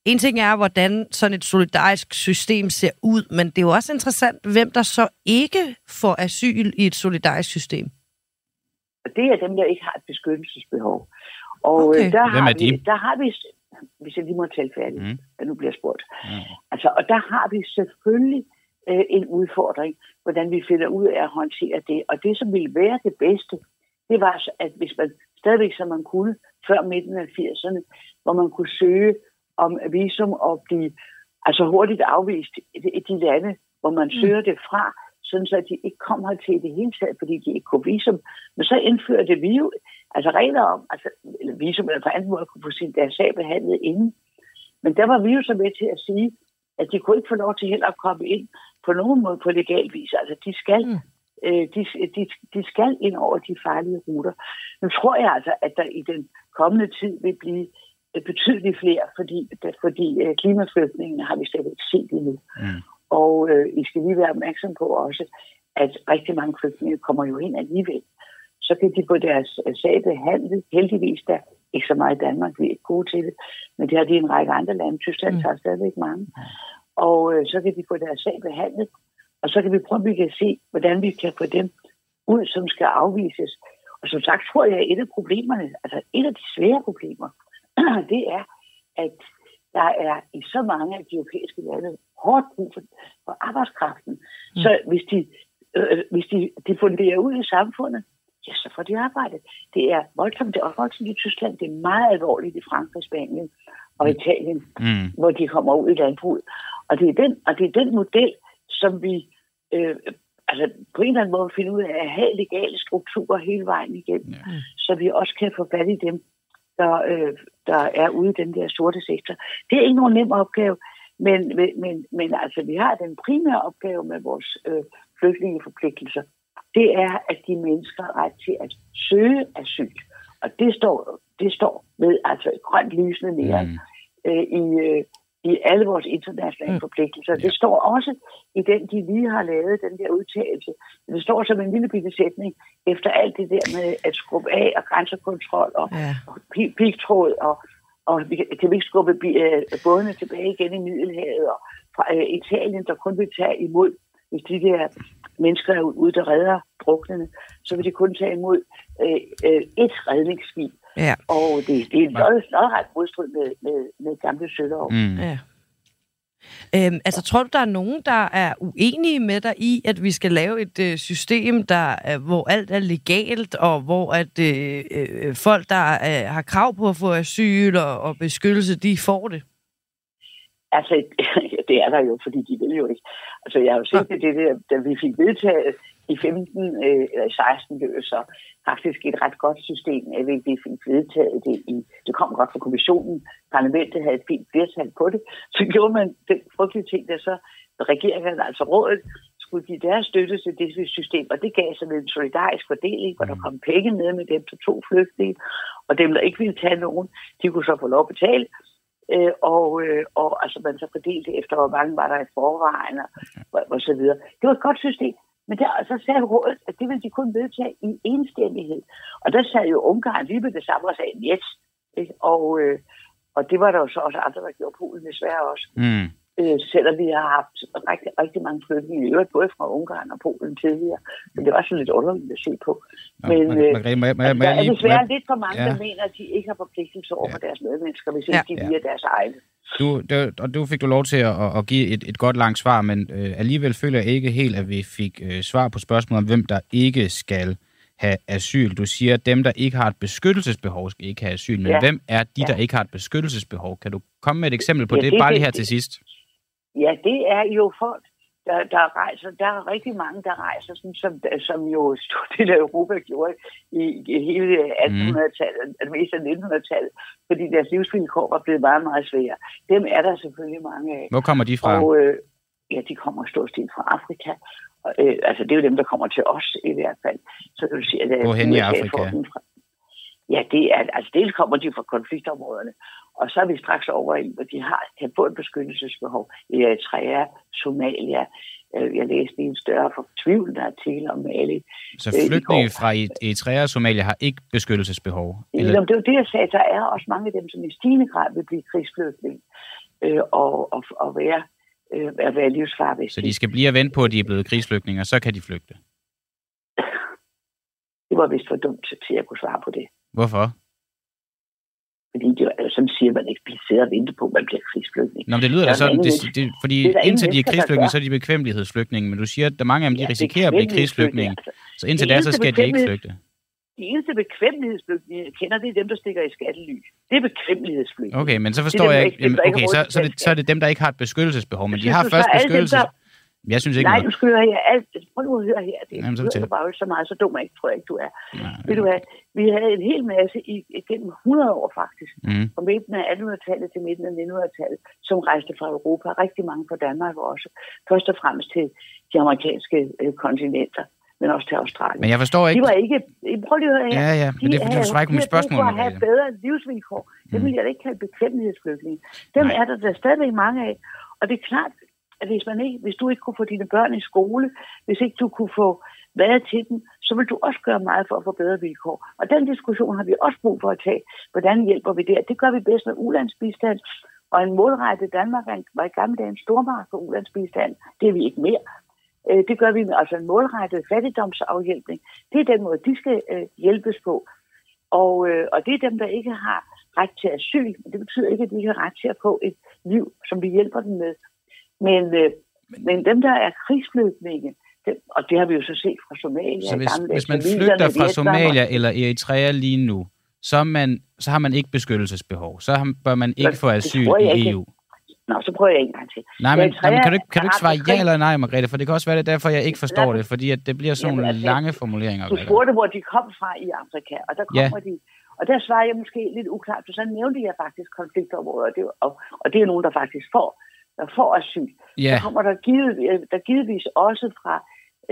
en ting er, hvordan sådan et solidarisk system ser ud, men det er jo også interessant, hvem der så ikke får asyl i et solidarisk system. Det er dem, der ikke har et beskyttelsesbehov. Og øh, okay. der, hvem er de? Vi, der har vi, hvis jeg lige må tale færdigt, mm. nu bliver spurgt. Mm. Altså, og der har vi selvfølgelig øh, en udfordring, hvordan vi finder ud af at håndtere det. Og det, som ville være det bedste, det var, at hvis man stadigvæk, som man kunne før midten af 80'erne, hvor man kunne søge om visum og blive altså hurtigt afvist i de lande, hvor man mm. søger det fra, sådan så de ikke kom til det hele taget, fordi de ikke kunne visum. Men så indførte vi jo altså regler om, altså eller visum eller på anden måde kunne få sin deres sag behandlet inden. Men der var vi jo så med til at sige, at de kunne ikke få lov til heller at komme ind på nogen måde på legal vis. Altså de skal, mm. øh, de, de, de skal ind over de farlige ruter. Nu tror jeg altså, at der i den kommende tid vil blive betydeligt flere, fordi, fordi øh, klimaflygtningene har vi slet ikke set endnu. Mm. Og øh, I skal lige være opmærksom på også, at rigtig mange flygtninge kommer jo ind alligevel. Så kan de få deres øh, sag behandlet. Heldigvis der ikke så meget i Danmark, vi er ikke gode til det, men det har de i en række andre lande. Tyskland mm. tager stadigvæk mange. Og øh, så kan de få deres sag behandlet, og så kan vi prøve, at vi kan se, hvordan vi kan få dem ud, som skal afvises. Og som sagt tror jeg, at et af problemerne, altså et af de svære problemer, det er, at der er i så mange af de europæiske lande hårdt brug for, for arbejdskraften. Mm. Så hvis de, øh, hvis de, de funderer ud i samfundet, ja, så får de arbejde. Det er voldsomt, det er voldsomt i Tyskland, det er meget alvorligt i Frankrig, Spanien og mm. Italien, mm. hvor de kommer ud i landbruget. Og det er den, og det er den model, som vi øh, altså på en eller anden måde finder ud af at have legale strukturer hele vejen igennem, ja. så vi også kan få fat i dem, der, øh, der er ude i den der sorte sektor. Det er ikke nogen nem opgave, men, men, men altså, vi har den primære opgave med vores øh, flygtningeforpligtelser. Det er, at de mennesker har ret til at søge asyl. Og det står, det står med altså et grønt lysende nære mm. øh, i, øh, i alle vores internationale mm. forpligtelser. Det står også i den, de lige har lavet, den der udtalelse. Det står som en lille bitte sætning efter alt det der med at skubbe af og grænsekontrol og, ja. og pigtråd og, og vi kan vi ikke skubbe øh, bådene tilbage igen i Middelhavet og fra uh, Italien, der kun vil tage imod, hvis de der mennesker er ude, der redder druknene, så vil de kun tage imod uh, uh, et redningsskib Ja. Og det, det er noget, noget ret modstrid med, med, med gamle sølov. Mm. Ja. Øhm, altså, tror du, der er nogen, der er uenige med dig i, at vi skal lave et øh, system, der, øh, hvor alt er legalt, og hvor at øh, øh, folk, der øh, har krav på at få asyl og, og beskyttelse, de får det? Altså, det er der jo, fordi de vil jo ikke. Altså, jeg har jo set det, det der, da vi fik vedtaget i 15 øh, eller i 16 blev så faktisk et ret godt system, at vi fik vedtaget det i, det kom godt fra kommissionen, parlamentet havde et fint flertal på det, så gjorde man den frygtelige ting, der så regeringen, altså rådet, skulle give deres støtte til det system, og det gav sådan en solidarisk fordeling, hvor der mm. kom penge med med dem, der to flygtninge, og dem, der ikke ville tage nogen, de kunne så få lov at betale, øh, og, øh, og altså man så fordelte efter, hvor mange var der i forvejen, og, og så videre. Det var et godt system, men der, så sagde rådet, at det ville de kun vedtage i enstemmighed. Og der sagde jo Ungarn lige ved det samme og sagde yes. Og, øh, og det var der jo så også andre, der gjorde Polen desværre også. Mm. Øh, selvom vi har haft rigtig, rigtig mange flygtninge, i øvrigt både fra Ungarn og Polen tidligere. Så det var sådan lidt underligt at se på. Men øh, der er desværre lidt for mange, ja. der mener, at de ikke har forpligtelse over ja. for deres medmennesker, hvis ikke ja. de via deres egne. Du, det, og du fik du lov til at, at give et, et godt langt svar, men øh, alligevel føler jeg ikke helt, at vi fik øh, svar på spørgsmålet om, hvem der ikke skal have asyl. Du siger, at dem, der ikke har et beskyttelsesbehov, skal ikke have asyl. Men ja. hvem er de, ja. der ikke har et beskyttelsesbehov? Kan du komme med et eksempel på ja, det, det, bare lige her det, til sidst? Ja, det er jo folk, der, der, rejser, der er rigtig mange, der rejser, sådan, som, som jo stor del af Europa gjorde i, i hele 1800-tallet, mm. mest af 1900-tallet, fordi deres livsvilkår var blevet meget, meget svære. Dem er der selvfølgelig mange af. Hvor kommer de fra? Og, øh, ja, de kommer stort set fra Afrika. Og, øh, altså, det er jo dem, der kommer til os i hvert fald. Så kan du sige, at Hvorhen i Afrika? Fra, ja, det er, altså dels kommer de fra konfliktområderne, og så er vi straks over i, hvor de har, kan få et beskyttelsesbehov i Eritrea, Somalia. Øh, jeg læste en større fortvivlende artikel om Mali. Så øh, flygtninge fra Eritrea og Somalia har ikke beskyttelsesbehov? Eller? Jamen, det er jo det, jeg sagde. Der er også mange af dem, som i stigende grad vil blive krigsflygtninge øh, og, og, og være, øh, at være livsfarlige. Så de skal blive og vente på, at de er blevet krigsflygtninge, og så kan de flygte? Det var vist for dumt til at kunne svare på det. Hvorfor? Fordi det, altså, sådan siger man ikke, vi sidder og venter på, at man bliver krigsflygtning. Nå, men det lyder da sådan, det, det, fordi det indtil de er krigsflygtninge, så er de bekvemmelighedsflygtninge, men du siger, at der er mange af dem, de ja, risikerer at blive krigsflygtninge. Altså, så indtil da, så skal de ikke flygte. De eneste bekvemmelighedsflygtninge, jeg kender, det er dem, der stikker i skattely. Det er bekvemmelighedsflygtninge. Okay, men så forstår jeg ikke, okay, så, så, er det, så er det dem, der ikke har et beskyttelsesbehov, men de har først beskyttelse. Dem, der, jeg synes ikke Nej, du skal høre her. Alt, prøv nu at høre her. Det Jamen, så bare ikke så meget, så dum ikke, tror jeg ikke, du er. Nej, Ved du hvad? Vi havde en hel masse i, gennem 100 år faktisk, mm. fra midten af 1800-tallet til midten af 1900-tallet, som rejste fra Europa. Rigtig mange fra Danmark også. Først og fremmest til de amerikanske øh, kontinenter men også til Australien. Men jeg forstår ikke... De var ikke... Prøv lige at høre her. Ja, ja, men de det, det svarer ikke på mit spørgsmål. De have bedre livsvilkår. Mm. Det vil jeg da ikke kalde bekvemmelighedsflygtninge. Dem Nej. er der, der er stadigvæk mange af. Og det er klart, at hvis, man ikke, hvis du ikke kunne få dine børn i skole, hvis ikke du kunne få været til dem, så vil du også gøre meget for at få bedre vilkår. Og den diskussion har vi også brug for at tage. Hvordan hjælper vi der? Det gør vi bedst med ulandsbistand, og en målrettet Danmark var i gamle dage en stormagt for ulandsbistand. Det er vi ikke mere. Øh, det gør vi med altså en målrettet fattigdomsafhjælpning. Det er den måde, de skal øh, hjælpes på. Og, øh, og det er dem, der ikke har ret til asyl. Men det betyder ikke, at de ikke har ret til at få et liv, som vi hjælper dem med. Men, men dem, der er krigsflygtninge, og det har vi jo så set fra Somalia. Så hvis, hvis man flygter fra Somalia eller Eritrea lige nu, så, man, så har man ikke beskyttelsesbehov. Så bør man ikke få asyl i EU. Nå, så prøver jeg en gang til. Nej, men jamen, kan du, kan du ikke svare ja eller nej, Margrethe? For det kan også være det derfor, jeg ikke forstår det, fordi at det bliver sådan nogle lange formuleringer. Du spurgte, hvor de kom fra i Afrika, og der kommer ja. de... Og der svarer jeg måske lidt uklart, for så nævnte jeg faktisk konfliktområder, og det, og, og det er nogen, der faktisk får der får asyl. Ja. Så kommer der, givet, der givetvis også fra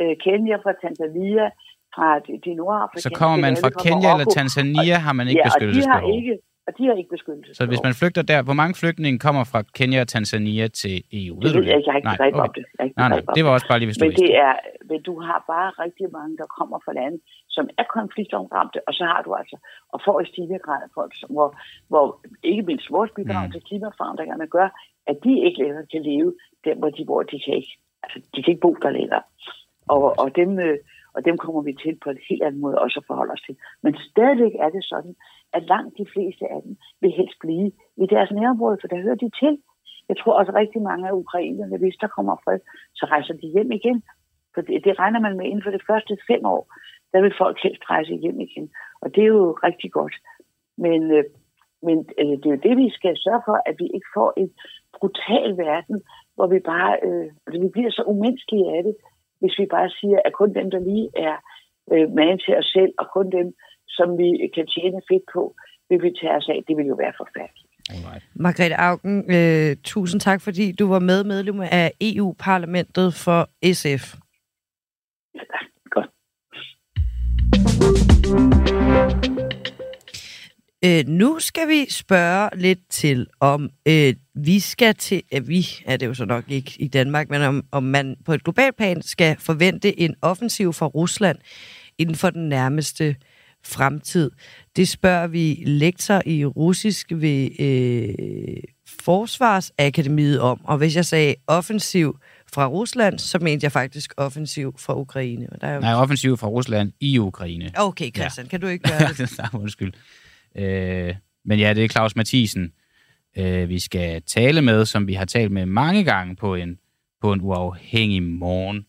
øh, Kenya, fra Tanzania, fra de, de nordafrikanske Så kommer man fra Kenya eller Tanzania, har man ikke ja, beskyttelsesbehov? Og de har ikke, og de har ikke beskyttelsesbehov. Så hvis man flygter der, hvor mange flygtninge kommer fra Kenya og Tanzania til EU? Ved det du det? Jeg, jeg har ikke nej, okay. om det. Jeg nej, nej, det var også bare lige, hvis men du det er, Men du har bare rigtig mange, der kommer fra lande, som er konfliktomramte, og så har du altså, og får i stigende grad folk, som, hvor, hvor ikke mindst vores bidrag mm. til klimaforandringerne gør, at de ikke længere kan leve der, hvor de bor. De kan ikke, altså, de kan ikke bo der længere. Og, og, dem, øh, og dem kommer vi til på en helt anden måde også at forholde os til. Men stadigvæk er det sådan, at langt de fleste af dem vil helst blive i deres nærområde, for der hører de til. Jeg tror også rigtig mange af ukrainerne, hvis der kommer fred, så rejser de hjem igen. For det, det regner man med inden for det første fem år, der vil folk helst rejse hjem igen. Og det er jo rigtig godt. Men, øh, men øh, det er jo det, vi skal sørge for, at vi ikke får en brutal verden, hvor vi bare øh, altså, vi bliver så umenneskelige af det, hvis vi bare siger, at kun dem, der lige er øh, man til os selv, og kun dem, som vi kan tjene fedt på, vil vi tage os af. Det vil jo være forfærdeligt. Alright. Margrethe Augen, øh, tusind tak, fordi du var med medlem af EU-parlamentet for SF. Ja, godt. Øh, nu skal vi spørge lidt til, om øh, vi skal til, øh, vi er det jo så nok ikke i Danmark, men om, om man på et globalt plan skal forvente en offensiv fra Rusland inden for den nærmeste fremtid. Det spørger vi lektor i russisk ved øh, Forsvarsakademiet om, og hvis jeg sagde offensiv fra Rusland, så mente jeg faktisk offensiv fra Ukraine. Der er jo... Nej, offensiv fra Rusland i Ukraine. Okay, Christian, ja. kan du ikke gøre det? Nej, undskyld. Øh, men ja, det er Claus Mathisen, øh, vi skal tale med, som vi har talt med mange gange på en, på en uafhængig morgen.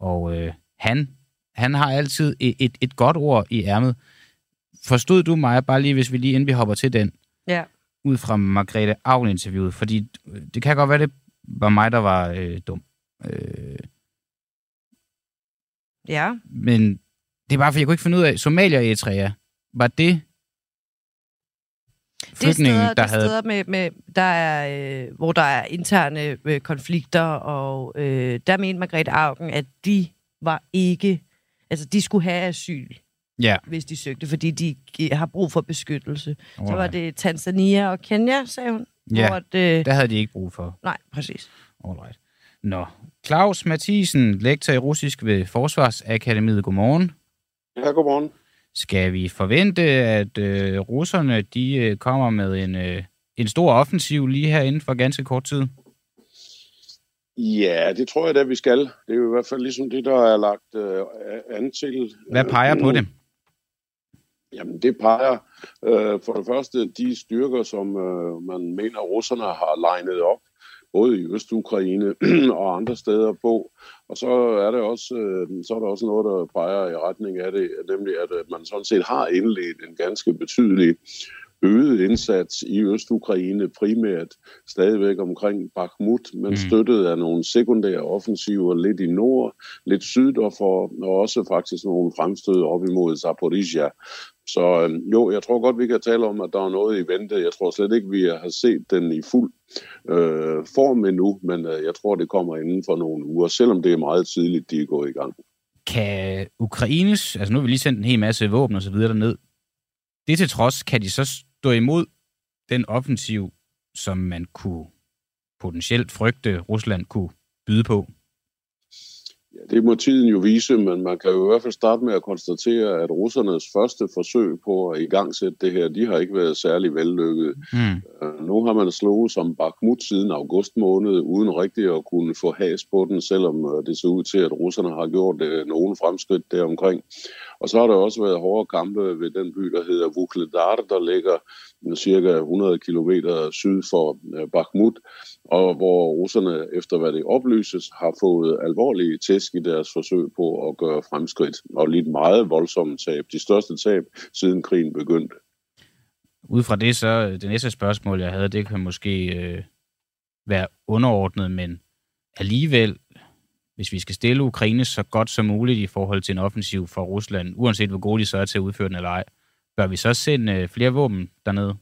Og øh, han, han har altid et, et, et godt ord i ærmet. Forstod du mig, bare lige hvis vi lige inden vi hopper til den, ja. ud fra Margrethe Augen-interviewet, fordi det kan godt være, det var mig, der var øh, dum. Øh, Ja. men det er bare, fordi jeg kunne ikke finde ud af, Somalia og Eritrea, var det flygtninge, steder, der det er havde... steder med, med, der er, øh, hvor der er interne øh, konflikter, og øh, der mente Margrethe Augen, at de var ikke... Altså, de skulle have asyl, Ja, hvis de søgte, fordi de har brug for beskyttelse. Så var det Tanzania og Kenya, sagde hun. Ja, Hvor det, der havde de ikke brug for. nej, præcis. Alright. Nå. Claus Mathisen, lektor i russisk ved Forsvarsakademiet. Godmorgen. Ja, godmorgen. Skal vi forvente, at øh, russerne de øh, kommer med en, øh, en stor offensiv lige her inden for ganske kort tid? Ja, det tror jeg da, vi skal. Det er jo i hvert fald ligesom det, der er lagt øh, an til. Hvad peger på det? Jamen, det peger øh, for det første de styrker, som øh, man mener, russerne har legnet op, både i Øst-Ukraine og andre steder på. Og så er, det også, øh, så er der også noget, der peger i retning af det, nemlig at øh, man sådan set har indledt en ganske betydelig øget indsats i Øst-Ukraine, primært stadigvæk omkring Bakhmut, men Mm. støttet af nogle sekundære offensiver lidt i nord, lidt syd for, og også faktisk nogle fremstød op imod Zaporizhia. Så øh, jo, jeg tror godt, vi kan tale om, at der er noget i vente. Jeg tror slet ikke, vi har set den i fuld øh, form endnu, men øh, jeg tror, det kommer inden for nogle uger, selvom det er meget tidligt, de er gået i gang. Kan Ukraines, altså nu har vi lige sendt en hel masse våben og så videre derned, det til trods, kan de så stå imod den offensiv, som man kunne potentielt frygte, Rusland kunne byde på? Ja, det må tiden jo vise, men man kan jo i hvert fald starte med at konstatere, at russernes første forsøg på at igangsætte det her, de har ikke været særlig vellykket. Hmm. Øh, Nu har man slået som Bakhmut siden august måned, uden rigtig at kunne få has på den, selvom øh, det ser ud til, at russerne har gjort øh, nogle fremskridt deromkring. Og så har der også været hårde kampe ved den by, der hedder Vuhledar, der ligger cirka 100 km syd for øh, Bakhmut, og hvor russerne, efter hvad det oplyses, har fået alvorlige tæsk i deres forsøg på at gøre fremskridt, og lidt meget voldsomme tab. De største tab siden krigen begyndte. Ud fra det så, øh, det næste spørgsmål, jeg havde, det kan måske øh, være underordnet, men alligevel, hvis vi skal stille Ukraine så godt som muligt i forhold til en offensiv for Rusland, uanset hvor gode de så er til at udføre den eller ej, bør vi så sende øh, flere våben dernede?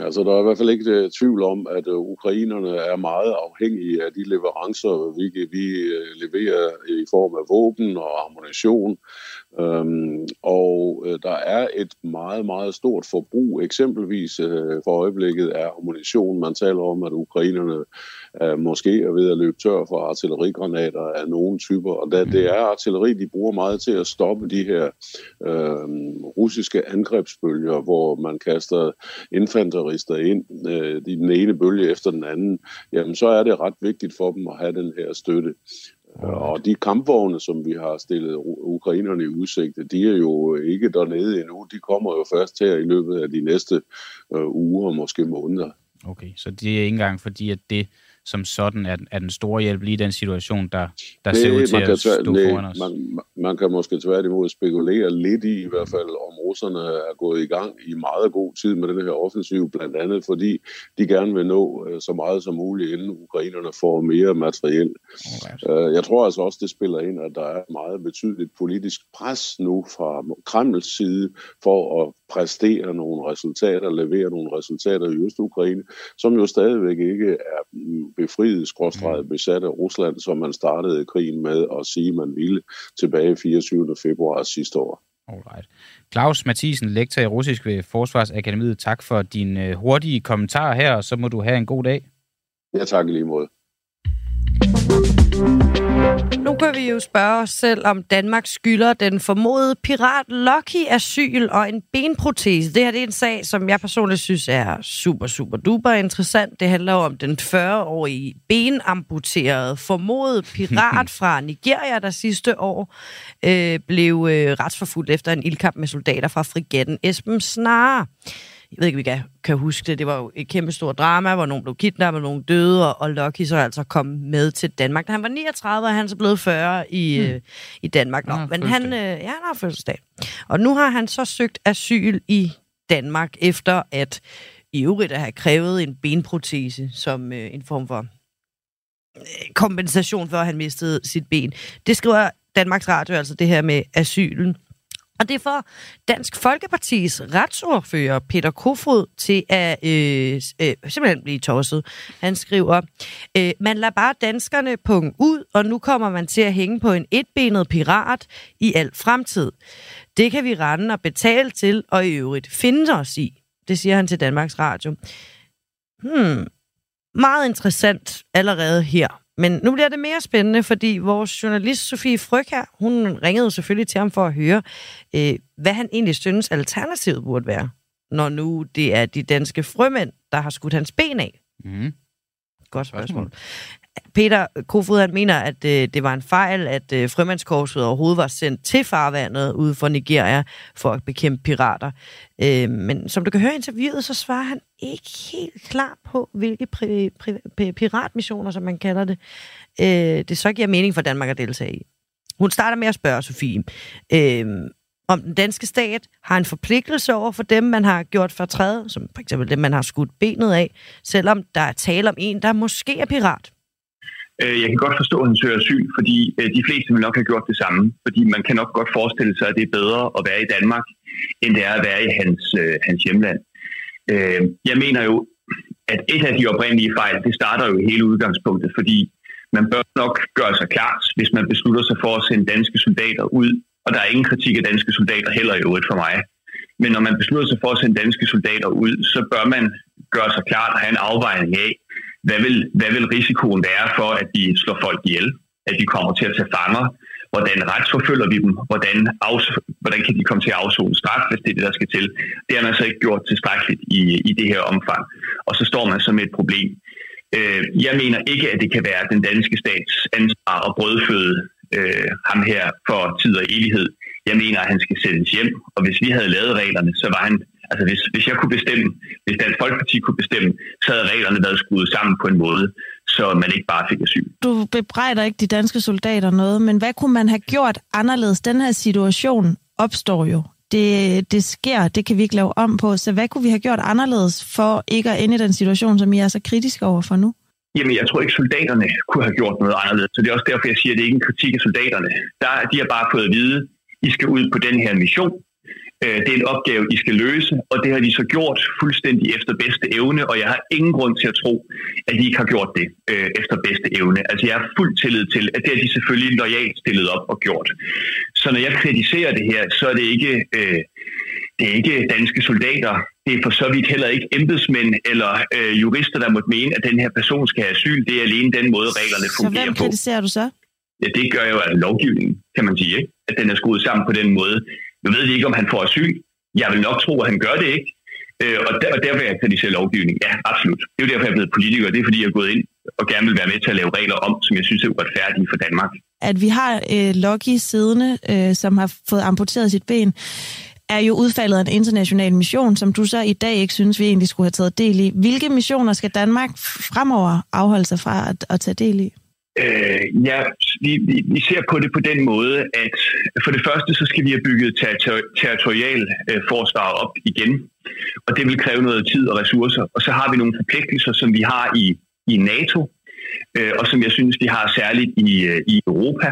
Altså, der er i hvert fald ikke uh, tvivl om, at uh, ukrainerne er meget afhængige af de leverancer, vi, vi uh, leverer i form af våben og ammunition. Um, og uh, der er et meget, meget stort forbrug, eksempelvis uh, for øjeblikket af ammunition. Man taler om, at ukrainerne uh, måske er ved at løbe tør for artillerigranater af nogle typer, og da det er artilleri, de bruger meget til at stoppe de her uh, russiske angrebsbølger, hvor man kaster infanterister ind øh, i den ene bølge efter den anden, jamen så er det ret vigtigt for dem at have den her støtte. Og de kampvogne, som vi har stillet ukrainerne i udsigt, de er jo ikke dernede endnu. De kommer jo først her i løbet af de næste øh, uger, måske måneder. Okay, så det er ikke engang fordi, at det som sådan er, er den store hjælp lige i den situation, der, der ser ud til at stå nej, foran os. Man, man kan måske tværtimod spekulere lidt i, i hvert fald, om russerne er gået i gang i meget god tid med den her offensiv, blandt andet fordi de gerne vil nå øh, så meget som muligt, inden ukrainerne får mere materiel. Alright. Øh, Jeg tror altså også, det spiller ind, at der er et meget betydeligt politisk pres nu fra Kremls side for at præstere nogle resultater, levere nogle resultater i Øst-Ukraine, som jo stadigvæk ikke er mm, befriet, skråstreget besat af Rusland, som man startede krigen med at sige, man ville tilbage 24. februar sidste år. Alright. Claus Mathisen, lektor i russisk ved Forsvarsakademiet. Tak for din øh, hurtige kommentar her, og så må du have en god dag. Jeg takker lige måde. Nu kan vi jo spørge os selv, om Danmark skylder den formodede pirat Lucky asyl og en benprotese. Det her det er en sag, som jeg personligt synes er super, super duper interessant. Det handler om den 40-årige benamputerede formodede pirat fra Nigeria, der sidste år øh, blev øh, retsforfulgt efter en ildkamp med soldater fra frigatten Esben Snare jeg ved ikke, vi kan, kan huske det, det var jo et kæmpe stort drama, hvor nogen blev kidnappet, nogen døde, og, og Lucky så altså kom med til Danmark. Da han var 39, og han så blevet 40 i, hmm. øh, i Danmark. Nå, Han men han, øh, ja, han har fødselsdag. Og nu har han så søgt asyl i Danmark, efter at i øvrigt at have krævet en benprotese som øh, en form for kompensation for, at han mistede sit ben. Det skriver Danmarks Radio, altså det her med asylen. Og det får Dansk Folkepartis retsordfører Peter Kofod til at øh, øh, simpelthen blive tosset. Han skriver, øh, man lader bare danskerne punge ud, og nu kommer man til at hænge på en etbenet pirat i al fremtid. Det kan vi rende og betale til, og i øvrigt finde os i. Det siger han til Danmarks Radio. Hmm, meget interessant allerede her. Men nu bliver det mere spændende, fordi vores journalist Sofie Fryg her, hun ringede selvfølgelig til ham for at høre, øh, hvad han egentlig synes alternativet burde være, når nu det er de danske frømænd, der har skudt hans ben af. Mm. Godt spørgsmål. Peter Kofod, han mener, at øh, det var en fejl, at øh, frømandskorpset overhovedet var sendt til farvandet ude for Nigeria for at bekæmpe pirater. Øh, men som du kan høre i interviewet, så svarer han ikke helt klar på, hvilke pri- pri- piratmissioner, som man kalder det, øh, det så giver mening for Danmark at deltage i. Hun starter med at spørge Sofie, øh, om den danske stat har en forpligtelse over for dem, man har gjort for fortræde, som for eksempel dem, man har skudt benet af, selvom der er tale om en, der måske er pirat. Øh, jeg kan godt forstå, at han søger asyl, fordi øh, de fleste vil nok have gjort det samme. Fordi man kan nok godt forestille sig, at det er bedre at være i Danmark, end det er at være i hans, øh, hans hjemland. Jeg mener jo, at et af de oprindelige fejl, det starter jo hele udgangspunktet, fordi man bør nok gøre sig klart, hvis man beslutter sig for at sende danske soldater ud, og der er ingen kritik af danske soldater heller i øvrigt for mig. Men når man beslutter sig for at sende danske soldater ud, så bør man gøre sig klart og have en afvejning af, hvad vil, hvad vil risikoen være for, at de slår folk ihjel? At de kommer til at tage fanger? Hvordan retsforfølger vi dem? Hvordan, afs, hvordan kan de komme til at afzone straf, hvis det er det, der skal til? Det har man så ikke gjort tilstrækkeligt i, i det her omfang. Og så står man så med et problem. Øh, jeg mener ikke, at det kan være den danske stats ansvar at brødføde øh, ham her for tid og evighed. Jeg mener, at han skal sendes hjem, og hvis vi havde lavet reglerne, så var han Altså hvis, hvis jeg kunne bestemme, hvis Dansk Folkeparti kunne bestemme, så havde reglerne været skruet sammen på en måde, så man ikke bare fik asyl. Du bebrejder ikke de danske soldater noget, men hvad kunne man have gjort anderledes? Den her situation opstår jo. Det, det sker, det kan vi ikke lave om på. Så hvad kunne vi have gjort anderledes for ikke at ende i den situation, som I er så kritiske over for nu? Jamen, jeg tror ikke, soldaterne kunne have gjort noget anderledes. Så det er også derfor, jeg siger, at det er ikke en kritik af soldaterne. Der, de har bare fået at vide, I skal ud på den her mission. Øh, det er en opgave, I skal løse, og det har de så gjort fuldstændig efter bedste evne, og jeg har ingen grund til at tro, at de ikke har gjort det øh, efter bedste evne. Altså jeg har fuld tillid til, at det har de selvfølgelig lojalt stillet op og gjort. Så når jeg kritiserer det her, så er det ikke... Øh, det er ikke danske soldater. Det er for så vidt heller ikke embedsmænd eller øh, jurister, der måtte mene, at den her person skal have asyl. Det er alene den måde, reglerne fungerer på. Så hvem kritiserer du så? Ja, det gør jo altså lovgivningen, kan man sige. Ikke? At den er skruet sammen på den måde. Nu ved vi ikke, om han får asyl. Jeg vil nok tro, at han gør det ikke. Øh, og, der, og der vil jeg kritisere lovgivning. Ja, absolut. Det er jo derfor, jeg er blevet politiker. Det er, fordi jeg er gået ind og gerne vil være med til at lave regler om, som jeg synes er uretfærdige for Danmark. At vi har øh, Loki siddende, øh, som har fået amputeret sit ben, er jo udfaldet af en international mission, som du så i dag ikke synes, vi egentlig skulle have taget del i. Hvilke missioner skal Danmark fremover afholde sig fra at, at tage del i? Øh, ja, vi, vi, vi ser på det på den måde, at for det første, så skal vi have bygget territor- territorial øh, forsvar op igen, og det vil kræve noget tid og ressourcer. Og så har vi nogle forpligtelser, som vi har i, i NATO, øh, og som jeg synes, vi har særligt i, øh, i Europa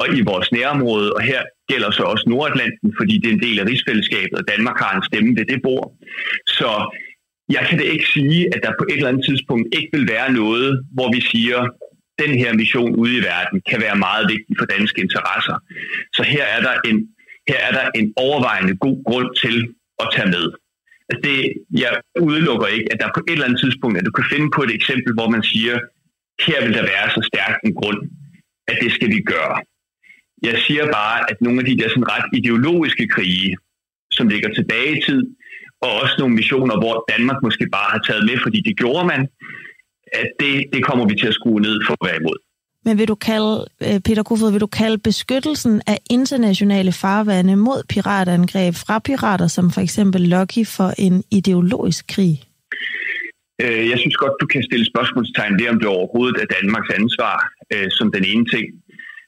og i vores nærområde, og her gælder så også Nordatlanten, fordi det er en del af rigsfællesskabet, og Danmark har en stemme ved det bord. Så jeg kan da ikke sige, at der på et eller andet tidspunkt ikke vil være noget, hvor vi siger, den her mission ude i verden kan være meget vigtig for danske interesser. Så her er der en, her er der en overvejende god grund til at tage med. Altså det, jeg udelukker ikke, at der på et eller andet tidspunkt, at du kan finde på et eksempel, hvor man siger, her vil der være så stærk en grund, at det skal vi gøre. Jeg siger bare, at nogle af de der sådan ret ideologiske krige, som ligger tilbage i tid, og også nogle missioner, hvor Danmark måske bare har taget med, fordi det gjorde man, at det, det kommer vi til at skrue ned for at være imod. Men vil du kalde, øh, Peter Kofod, vil du kalde beskyttelsen af internationale farvande mod piratangreb fra pirater, som for eksempel Lucky, for en ideologisk krig? Øh, jeg synes godt, du kan stille spørgsmålstegn ved, om det overhovedet er Danmarks ansvar øh, som den ene ting.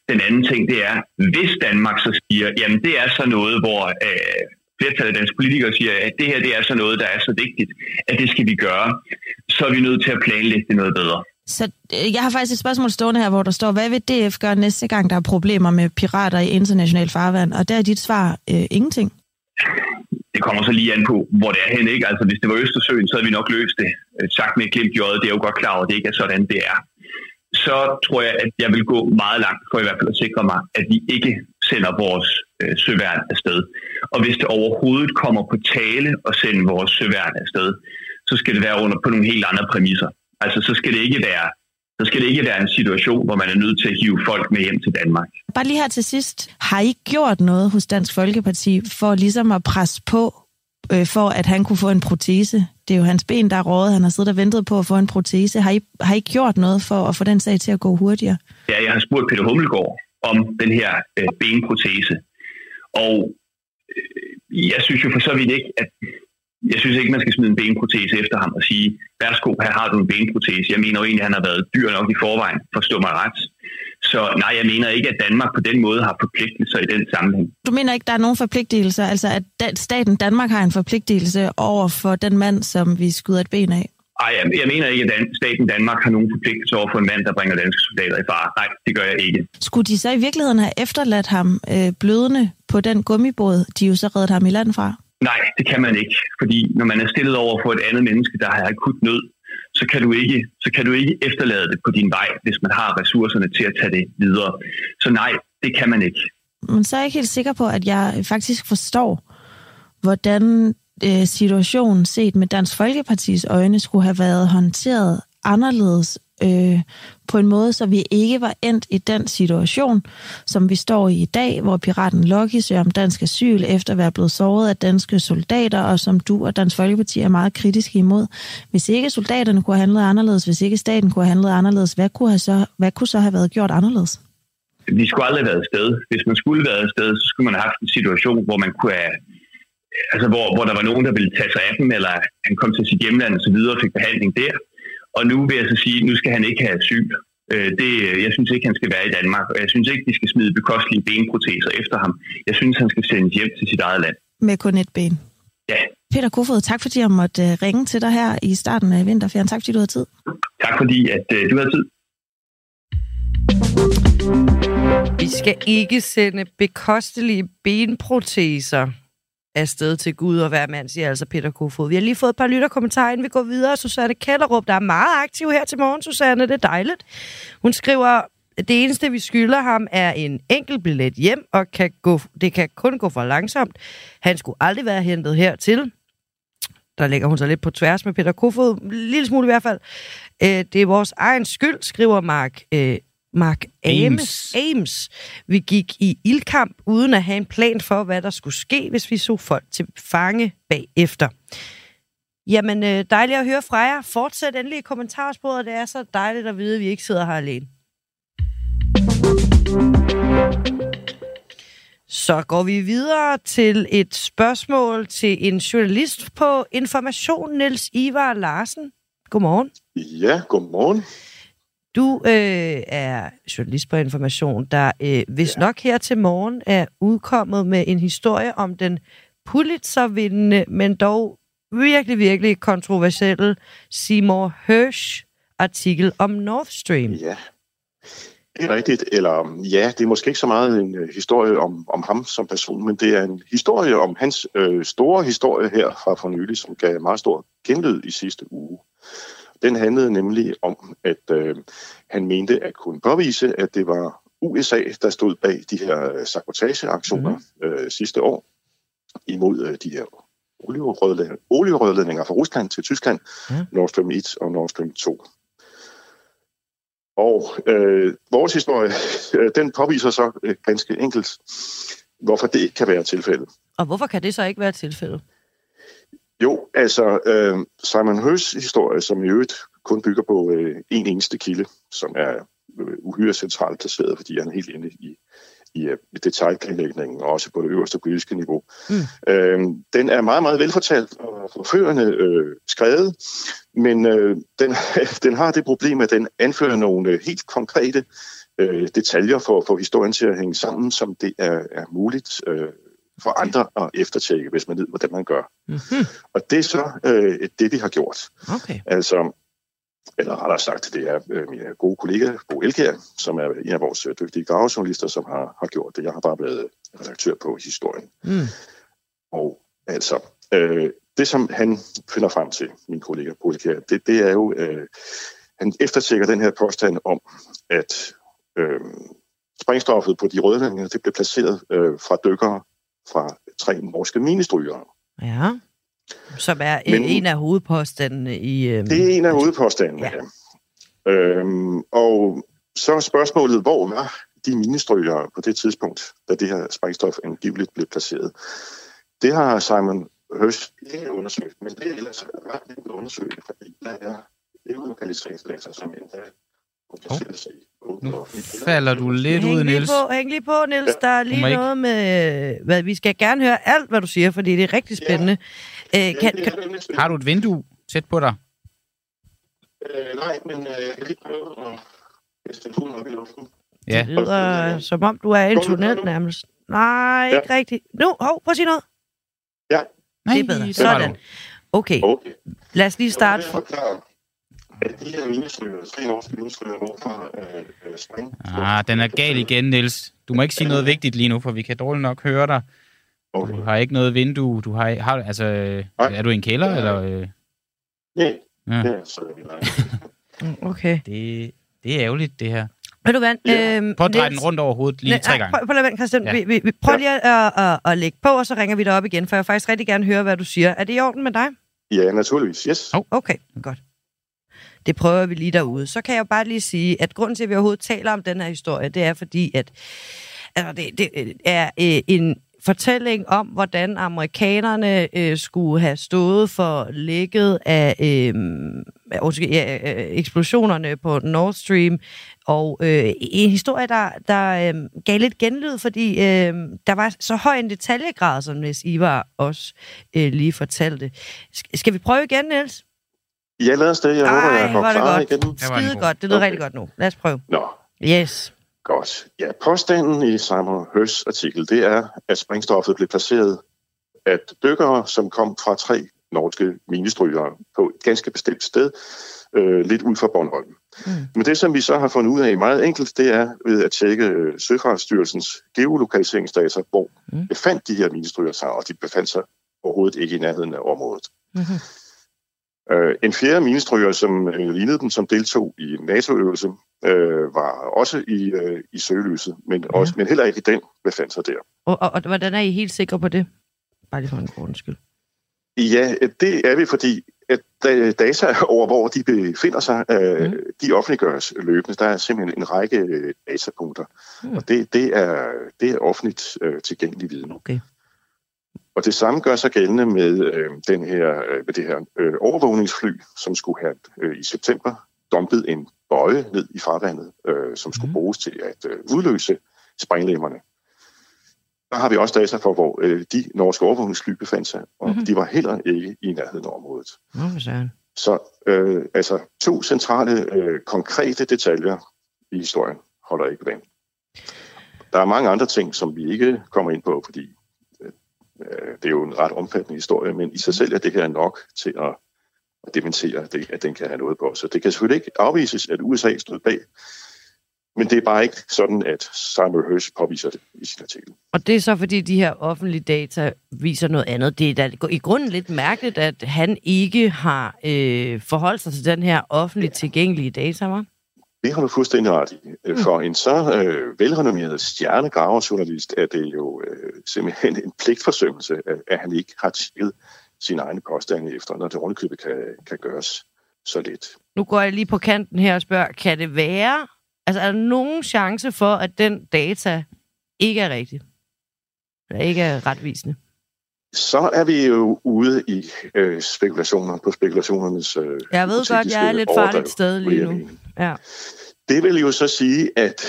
Den anden ting, det er, hvis Danmark så siger, jamen det er så noget, hvor øh, flertallet af danske politikere siger, at det her det er så noget, der er så vigtigt, at det skal vi gøre, så er vi nødt til at planlægge det noget bedre. Så øh, jeg har faktisk et spørgsmål stående her, hvor der står, hvad vil DF gøre næste gang, der er problemer med pirater i international farvand? Og der er dit svar øh, ingenting. Det kommer så lige an på, hvor det er hen. Ikke? Altså, hvis det var Østersøen, så havde vi nok løst det. Øh, sagt med glimt i det er jo godt klar over, at det ikke er sådan, det er. Så tror jeg, at jeg vil gå meget langt for i hvert fald at sikre mig, at vi ikke sender vores øh, søværn afsted. Og hvis det overhovedet kommer på tale at sende vores søværn afsted, så skal det være under på nogle helt andre præmisser. Altså, så skal det ikke være så skal det ikke være en situation, hvor man er nødt til at hive folk med hjem til Danmark. Bare lige her til sidst. Har I gjort noget hos Dansk Folkeparti for ligesom at presse på, øh, for at han kunne få en protese? Det er jo hans ben, der er rådet. Han har siddet og ventet på at få en protese. Har I, har I gjort noget for at få den sag til at gå hurtigere? Ja, jeg har spurgt Peter Hummelgaard om den her øh, benprotese. Og øh, jeg synes jo for så vidt ikke, at jeg synes ikke, man skal smide en benprotese efter ham og sige, værsgo, her har du en benprotese. Jeg mener jo egentlig, at han har været dyr nok i forvejen, forstå mig ret. Så nej, jeg mener ikke, at Danmark på den måde har forpligtelser i den sammenhæng. Du mener ikke, der er nogen forpligtelser, altså at staten Danmark har en forpligtelse over for den mand, som vi skyder et ben af? Nej, jeg, jeg mener ikke, at staten Danmark har nogen forpligtelse over for en mand, der bringer danske soldater i fare. Nej, det gør jeg ikke. Skulle de så i virkeligheden have efterladt ham øh, blødende på den gummibåd, de jo så reddet ham i land fra? Nej, det kan man ikke, fordi når man er stillet over for et andet menneske, der har akut nød, så kan, du ikke, så kan du ikke efterlade det på din vej, hvis man har ressourcerne til at tage det videre. Så nej, det kan man ikke. Men så er jeg ikke helt sikker på, at jeg faktisk forstår, hvordan øh, situation set med Dansk Folkepartis øjne skulle have været håndteret anderledes øh, på en måde, så vi ikke var endt i den situation, som vi står i i dag, hvor piraten Lucky søger om dansk asyl efter at være blevet såret af danske soldater, og som du og Dansk Folkeparti er meget kritiske imod. Hvis ikke soldaterne kunne have handlet anderledes, hvis ikke staten kunne have handlet anderledes, hvad kunne, have så, hvad kunne så have været gjort anderledes? Vi skulle aldrig have været afsted. Hvis man skulle have været afsted, så skulle man have haft en situation, hvor man kunne have altså hvor, hvor der var nogen, der ville tage sig af dem, eller han kom til sit hjemland og så videre og fik behandling der. Og nu vil jeg så sige, at nu skal han ikke have asyl. Øh, det, jeg synes ikke, han skal være i Danmark, og jeg synes ikke, de skal smide bekostelige benproteser efter ham. Jeg synes, han skal sendes hjem til sit eget land. Med kun et ben? Ja. Peter Kofod, tak fordi jeg måtte øh, ringe til dig her i starten af vinterferien. Tak fordi du havde tid. Tak fordi at uh, du havde tid. Vi skal ikke sende bekostelige benproteser afsted til Gud og hver mand, siger altså Peter Kofod. Vi har lige fået et par lytterkommentarer, inden vi går videre. Susanne Kellerup, der er meget aktiv her til morgen, Susanne. Det er dejligt. Hun skriver, det eneste, vi skylder ham, er en enkelt billet hjem, og kan gå, det kan kun gå for langsomt. Han skulle aldrig være hentet hertil. Der lægger hun sig lidt på tværs med Peter Kofod, en lille smule i hvert fald. Øh, det er vores egen skyld, skriver Mark øh, Mark Ames. Ames. Vi gik i ildkamp uden at have en plan for, hvad der skulle ske, hvis vi så folk til fange bagefter. Jamen, øh, dejligt at høre fra jer. Fortsæt endelig i kommentarsporet. Det er så dejligt at vide, at vi ikke sidder her alene. Så går vi videre til et spørgsmål til en journalist på Information, Niels Ivar Larsen. Godmorgen. Ja, godmorgen. Du øh, er journalist på Information, der øh, hvis ja. nok her til morgen er udkommet med en historie om den Pulitzer-vindende, men dog virkelig, virkelig kontroversielle Seymour Hersh artikel om Nord Stream. Ja, det er rigtigt. Eller ja, det er måske ikke så meget en uh, historie om, om ham som person, men det er en historie om hans øh, store historie her fra for nylig, som gav meget stor genlyd i sidste uge. Den handlede nemlig om, at øh, han mente at kunne påvise, at det var USA, der stod bag de her øh, sabotageaktioner mm. øh, sidste år imod øh, de her olierødledninger fra Rusland til Tyskland, mm. Nord Stream 1 og Nord Stream 2. Og øh, vores historie, øh, den påviser så øh, ganske enkelt, hvorfor det ikke kan være tilfældet. Og hvorfor kan det så ikke være tilfældet? Jo, altså øh, Simon Høs historie, som i øvrigt kun bygger på øh, en eneste kilde, som er øh, uhyre centralt placeret, fordi han er helt inde i, i uh, detaljplanlægningen, og også på det øverste politiske niveau. Mm. Øh, den er meget, meget velfortalt og forførende øh, skrevet, men øh, den, den har det problem, at den anfører nogle øh, helt konkrete øh, detaljer for, for historien til at hænge sammen, som det er, er muligt øh, for andre at eftertjekke, hvis man ved, hvordan man gør. Mm-hmm. Og det er så øh, det, vi har gjort. Okay. Altså, eller rettere sagt, det er øh, min gode kollega, Bo Elkjær, som er en af vores øh, dygtige gravejournalister, som har, har gjort det. Jeg har bare blevet redaktør på historien. Mm. Og altså, øh, det som han finder frem til, min kollega Bo Elkjær, det, det er jo, øh, han eftertjekker den her påstand om, at øh, sprængstoffet på de røde det blev placeret øh, fra dykkere fra tre norske minestrygere. Ja. Som er Men, en af hovedpåstandene i... Øhm, det er en af hovedpåstandene, ja. ja. Øhm, og så er spørgsmålet, hvor var de minestrygere på det tidspunkt, da det her sprængstof angiveligt blev placeret? Det har Simon Hirsch ikke undersøgt, men det er ellers ret nemt at undersøge, fordi der er lokaliseringsdata, som endda Oh. Nu falder du lidt hæng ud, Niels. På, hæng lige på, Niels. Der er lige noget med... Hvad, vi skal gerne høre alt, hvad du siger, fordi det er rigtig spændende. Ja. Øh, kan, kan... Har du et vindue tæt på dig? Øh, nej, men øh, jeg kan lige prøve at kaste telefonen op i luften. Ja. Det lyder som om, du er i en tunnel nærmest. Nej, ikke ja. rigtigt. Nu, hov, prøv at sige noget. Ja. Nej, det er bedre. Sådan. Okay. okay. Lad os lige starte. For at de her minusflyver, tre norske minusflyver, hvorfra øh, spring... Ah, den er gal igen, Niels. Du må ikke sige noget vigtigt lige nu, for vi kan dårligt nok høre dig. Okay. Du har ikke noget vindue. Du har, har altså, Nej. er du i en kælder, ja. eller? Øh? Nej, ja. det er så Okay. Det, det er ærgerligt, det her. Ved du hvad? Ja. Øhm, prøv at dreje den rundt over hovedet lige nej, tre gange. Prøv, prøv at vente, Christian. Ja. Vi, vi, vi prøv lige at, at, at, at lægge på, og så ringer vi dig op igen, for jeg vil faktisk rigtig gerne høre, hvad du siger. Er det i orden med dig? Ja, naturligvis. Yes. Oh. Okay, godt. Det prøver vi lige derude. Så kan jeg bare lige sige, at grunden til, at vi overhovedet taler om den her historie, det er fordi, at altså det, det øh, er øh, en fortælling om, hvordan amerikanerne øh, skulle have stået for lækket af øh, ja, øh, eksplosionerne på Nord Stream, og øh, en historie, der, der øh, gav lidt genlyd, fordi øh, der var så høj en detaljegrad, som Niels Ivar også øh, lige fortalte. Skal vi prøve igen, Niels? Ja, lad os det. Jeg Ej, håber, jeg går klar det igen. Skide godt. Det lyder okay. rigtig godt nu. Lad os prøve. Nå. Yes. Godt. Ja, påstanden i Simon Hirsch's artikel, det er, at sprængstoffet blev placeret at dykkere, som kom fra tre norske minestrygere på et ganske bestemt sted, øh, lidt ud fra Bornholm. Mm. Men det, som vi så har fundet ud af meget enkelt, det er ved at tjekke øh, Søfartsstyrelsens geolokaliseringsdata, hvor mm. befandt de her minestryger sig, og de befandt sig overhovedet ikke i nærheden af området. Mm-hmm. Øh, en fjerde minestryger, som øh, lignede dem, som deltog i NATO-øvelse, øh, var også i, øh, i søgelyset, men, ja. også, men heller ikke den befandt sig der. Og, og, og hvordan er I helt sikre på det? Bare lige for en grund skyld. Ja, det er vi, fordi at data over, hvor de befinder sig, øh, mm. de offentliggøres løbende. Der er simpelthen en række øh, datapunkter, mm. og det, det, er, det er offentligt øh, tilgængelig viden. Okay. Og det samme gør sig gældende med, øh, den her, øh, med det her øh, overvågningsfly, som skulle have øh, i september dumpet en bøje ned i farvandet, øh, som skulle mm. bruges til at øh, udløse sprænglæmmerne. Der har vi også data for, hvor øh, de norske overvågningsfly befandt sig, og mm. de var heller ikke i nærheden af området. Mm, så øh, altså to centrale, øh, konkrete detaljer i historien holder ikke vand. Der er mange andre ting, som vi ikke kommer ind på, fordi Øh, det er jo en ret omfattende historie, men i sig selv er det her nok til at, at dementere, det, at den kan have noget på. Så det kan selvfølgelig ikke afvises, at USA stod bag, men det er bare ikke sådan, at Simon Hirsch påviser det i sin artikel. Og det er så, fordi de her offentlige data viser noget andet. Det er da i grunden lidt mærkeligt, at han ikke har øh, forholdt sig til den her offentligt tilgængelige data, var? Det har du fuldstændig ret i. Mm. For en så øh, velrenommeret stjernegraverjournalist er det jo øh, simpelthen en pligtforsømmelse, at, at han ikke har tjekket sine egne påstande efter, når det rundkøbet kan, kan gøres så lidt. Nu går jeg lige på kanten her og spørger, kan det være, altså er der nogen chance for, at den data ikke er rigtig? Eller ikke er retvisende? Så er vi jo ude i øh, spekulationer på spekulationernes... Øh, jeg ved godt, jeg er lidt farligt sted lige nu. Ja. Det vil jo så sige, at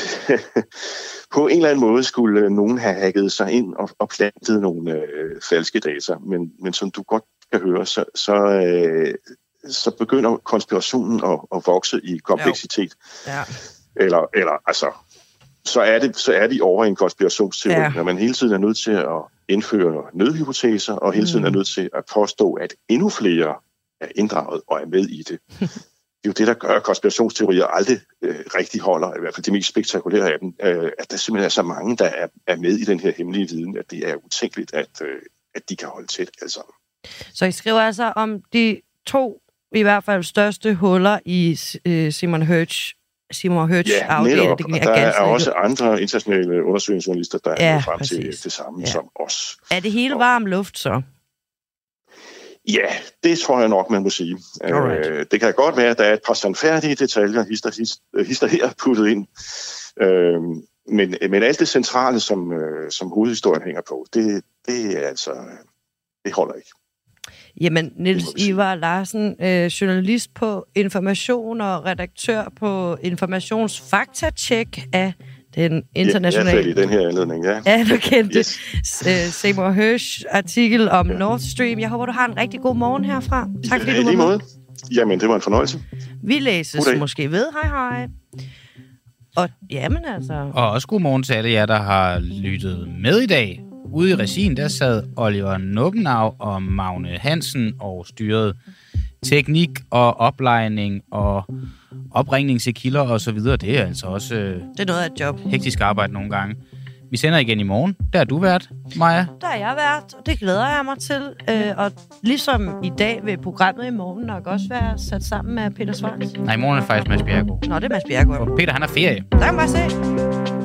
på en eller anden måde skulle nogen have hacket sig ind og, og plantet nogle øh, falske data. Men, men som du godt kan høre, så, så, øh, så begynder konspirationen at, at vokse i kompleksitet. Ja. Eller, eller altså, så er, det, så er vi over i en konspirationsteori, ja. når man hele tiden er nødt til at indføre nødhypoteser, og hele tiden mm. er nødt til at påstå, at endnu flere er inddraget og er med i det. det er jo det, der gør, at konspirationsteorier aldrig øh, rigtig holder, i hvert fald de mest spektakulære af dem, øh, at der simpelthen er så mange, der er, er med i den her hemmelige viden, at det er utænkeligt, at, øh, at de kan holde tæt alle sammen. Så I skriver altså om de to i hvert fald største huller i øh, Simon Hirsch Simon Hirsch ja, afdeling. Det der er også andre internationale undersøgelsesjournalister, der ja, er frem præcis. til det samme ja. som os. Er det hele varm luft så? Ja, det tror jeg nok, man må sige. Alright. Øh, det kan godt være, at der er et par sandfærdige detaljer, hister, hister, hister her puttet ind. Øh, men, men alt det centrale, som, øh, som hovedhistorien hænger på, det, det er altså, det holder ikke. Jamen, Niels Ivar Larsen, øh, journalist på Information og redaktør på Informationsfaktatjek af den internationale... Ja, jeg i den her anledning, ja. Anerkendte yes. Øh, Seymour Hersh artikel om ja. Nord Stream. Jeg håber, du har en rigtig god morgen herfra. Tak fordi ja, du var med. Måde. Jamen, det var en fornøjelse. Vi læses måske ved. Hej hej. Og jamen altså... Og også god morgen til alle jer, der har lyttet med i dag. Ude i regien, der sad Oliver Nubbenau og Magne Hansen og styrede teknik og oplejning og opringning til kilder og så videre. Det er altså også... Øh, det er noget af et job. Hektisk arbejde nogle gange. Vi sender igen i morgen. Der er du vært, Maja. Der er jeg vært, og det glæder jeg mig til. Øh, og ligesom i dag vil programmet i morgen nok også være sat sammen med Peter Svart. Nej, i morgen er faktisk Mads Bjergård. Nå, det er Mads Bjergård. Og Peter, han har ferie. Der kan man bare se.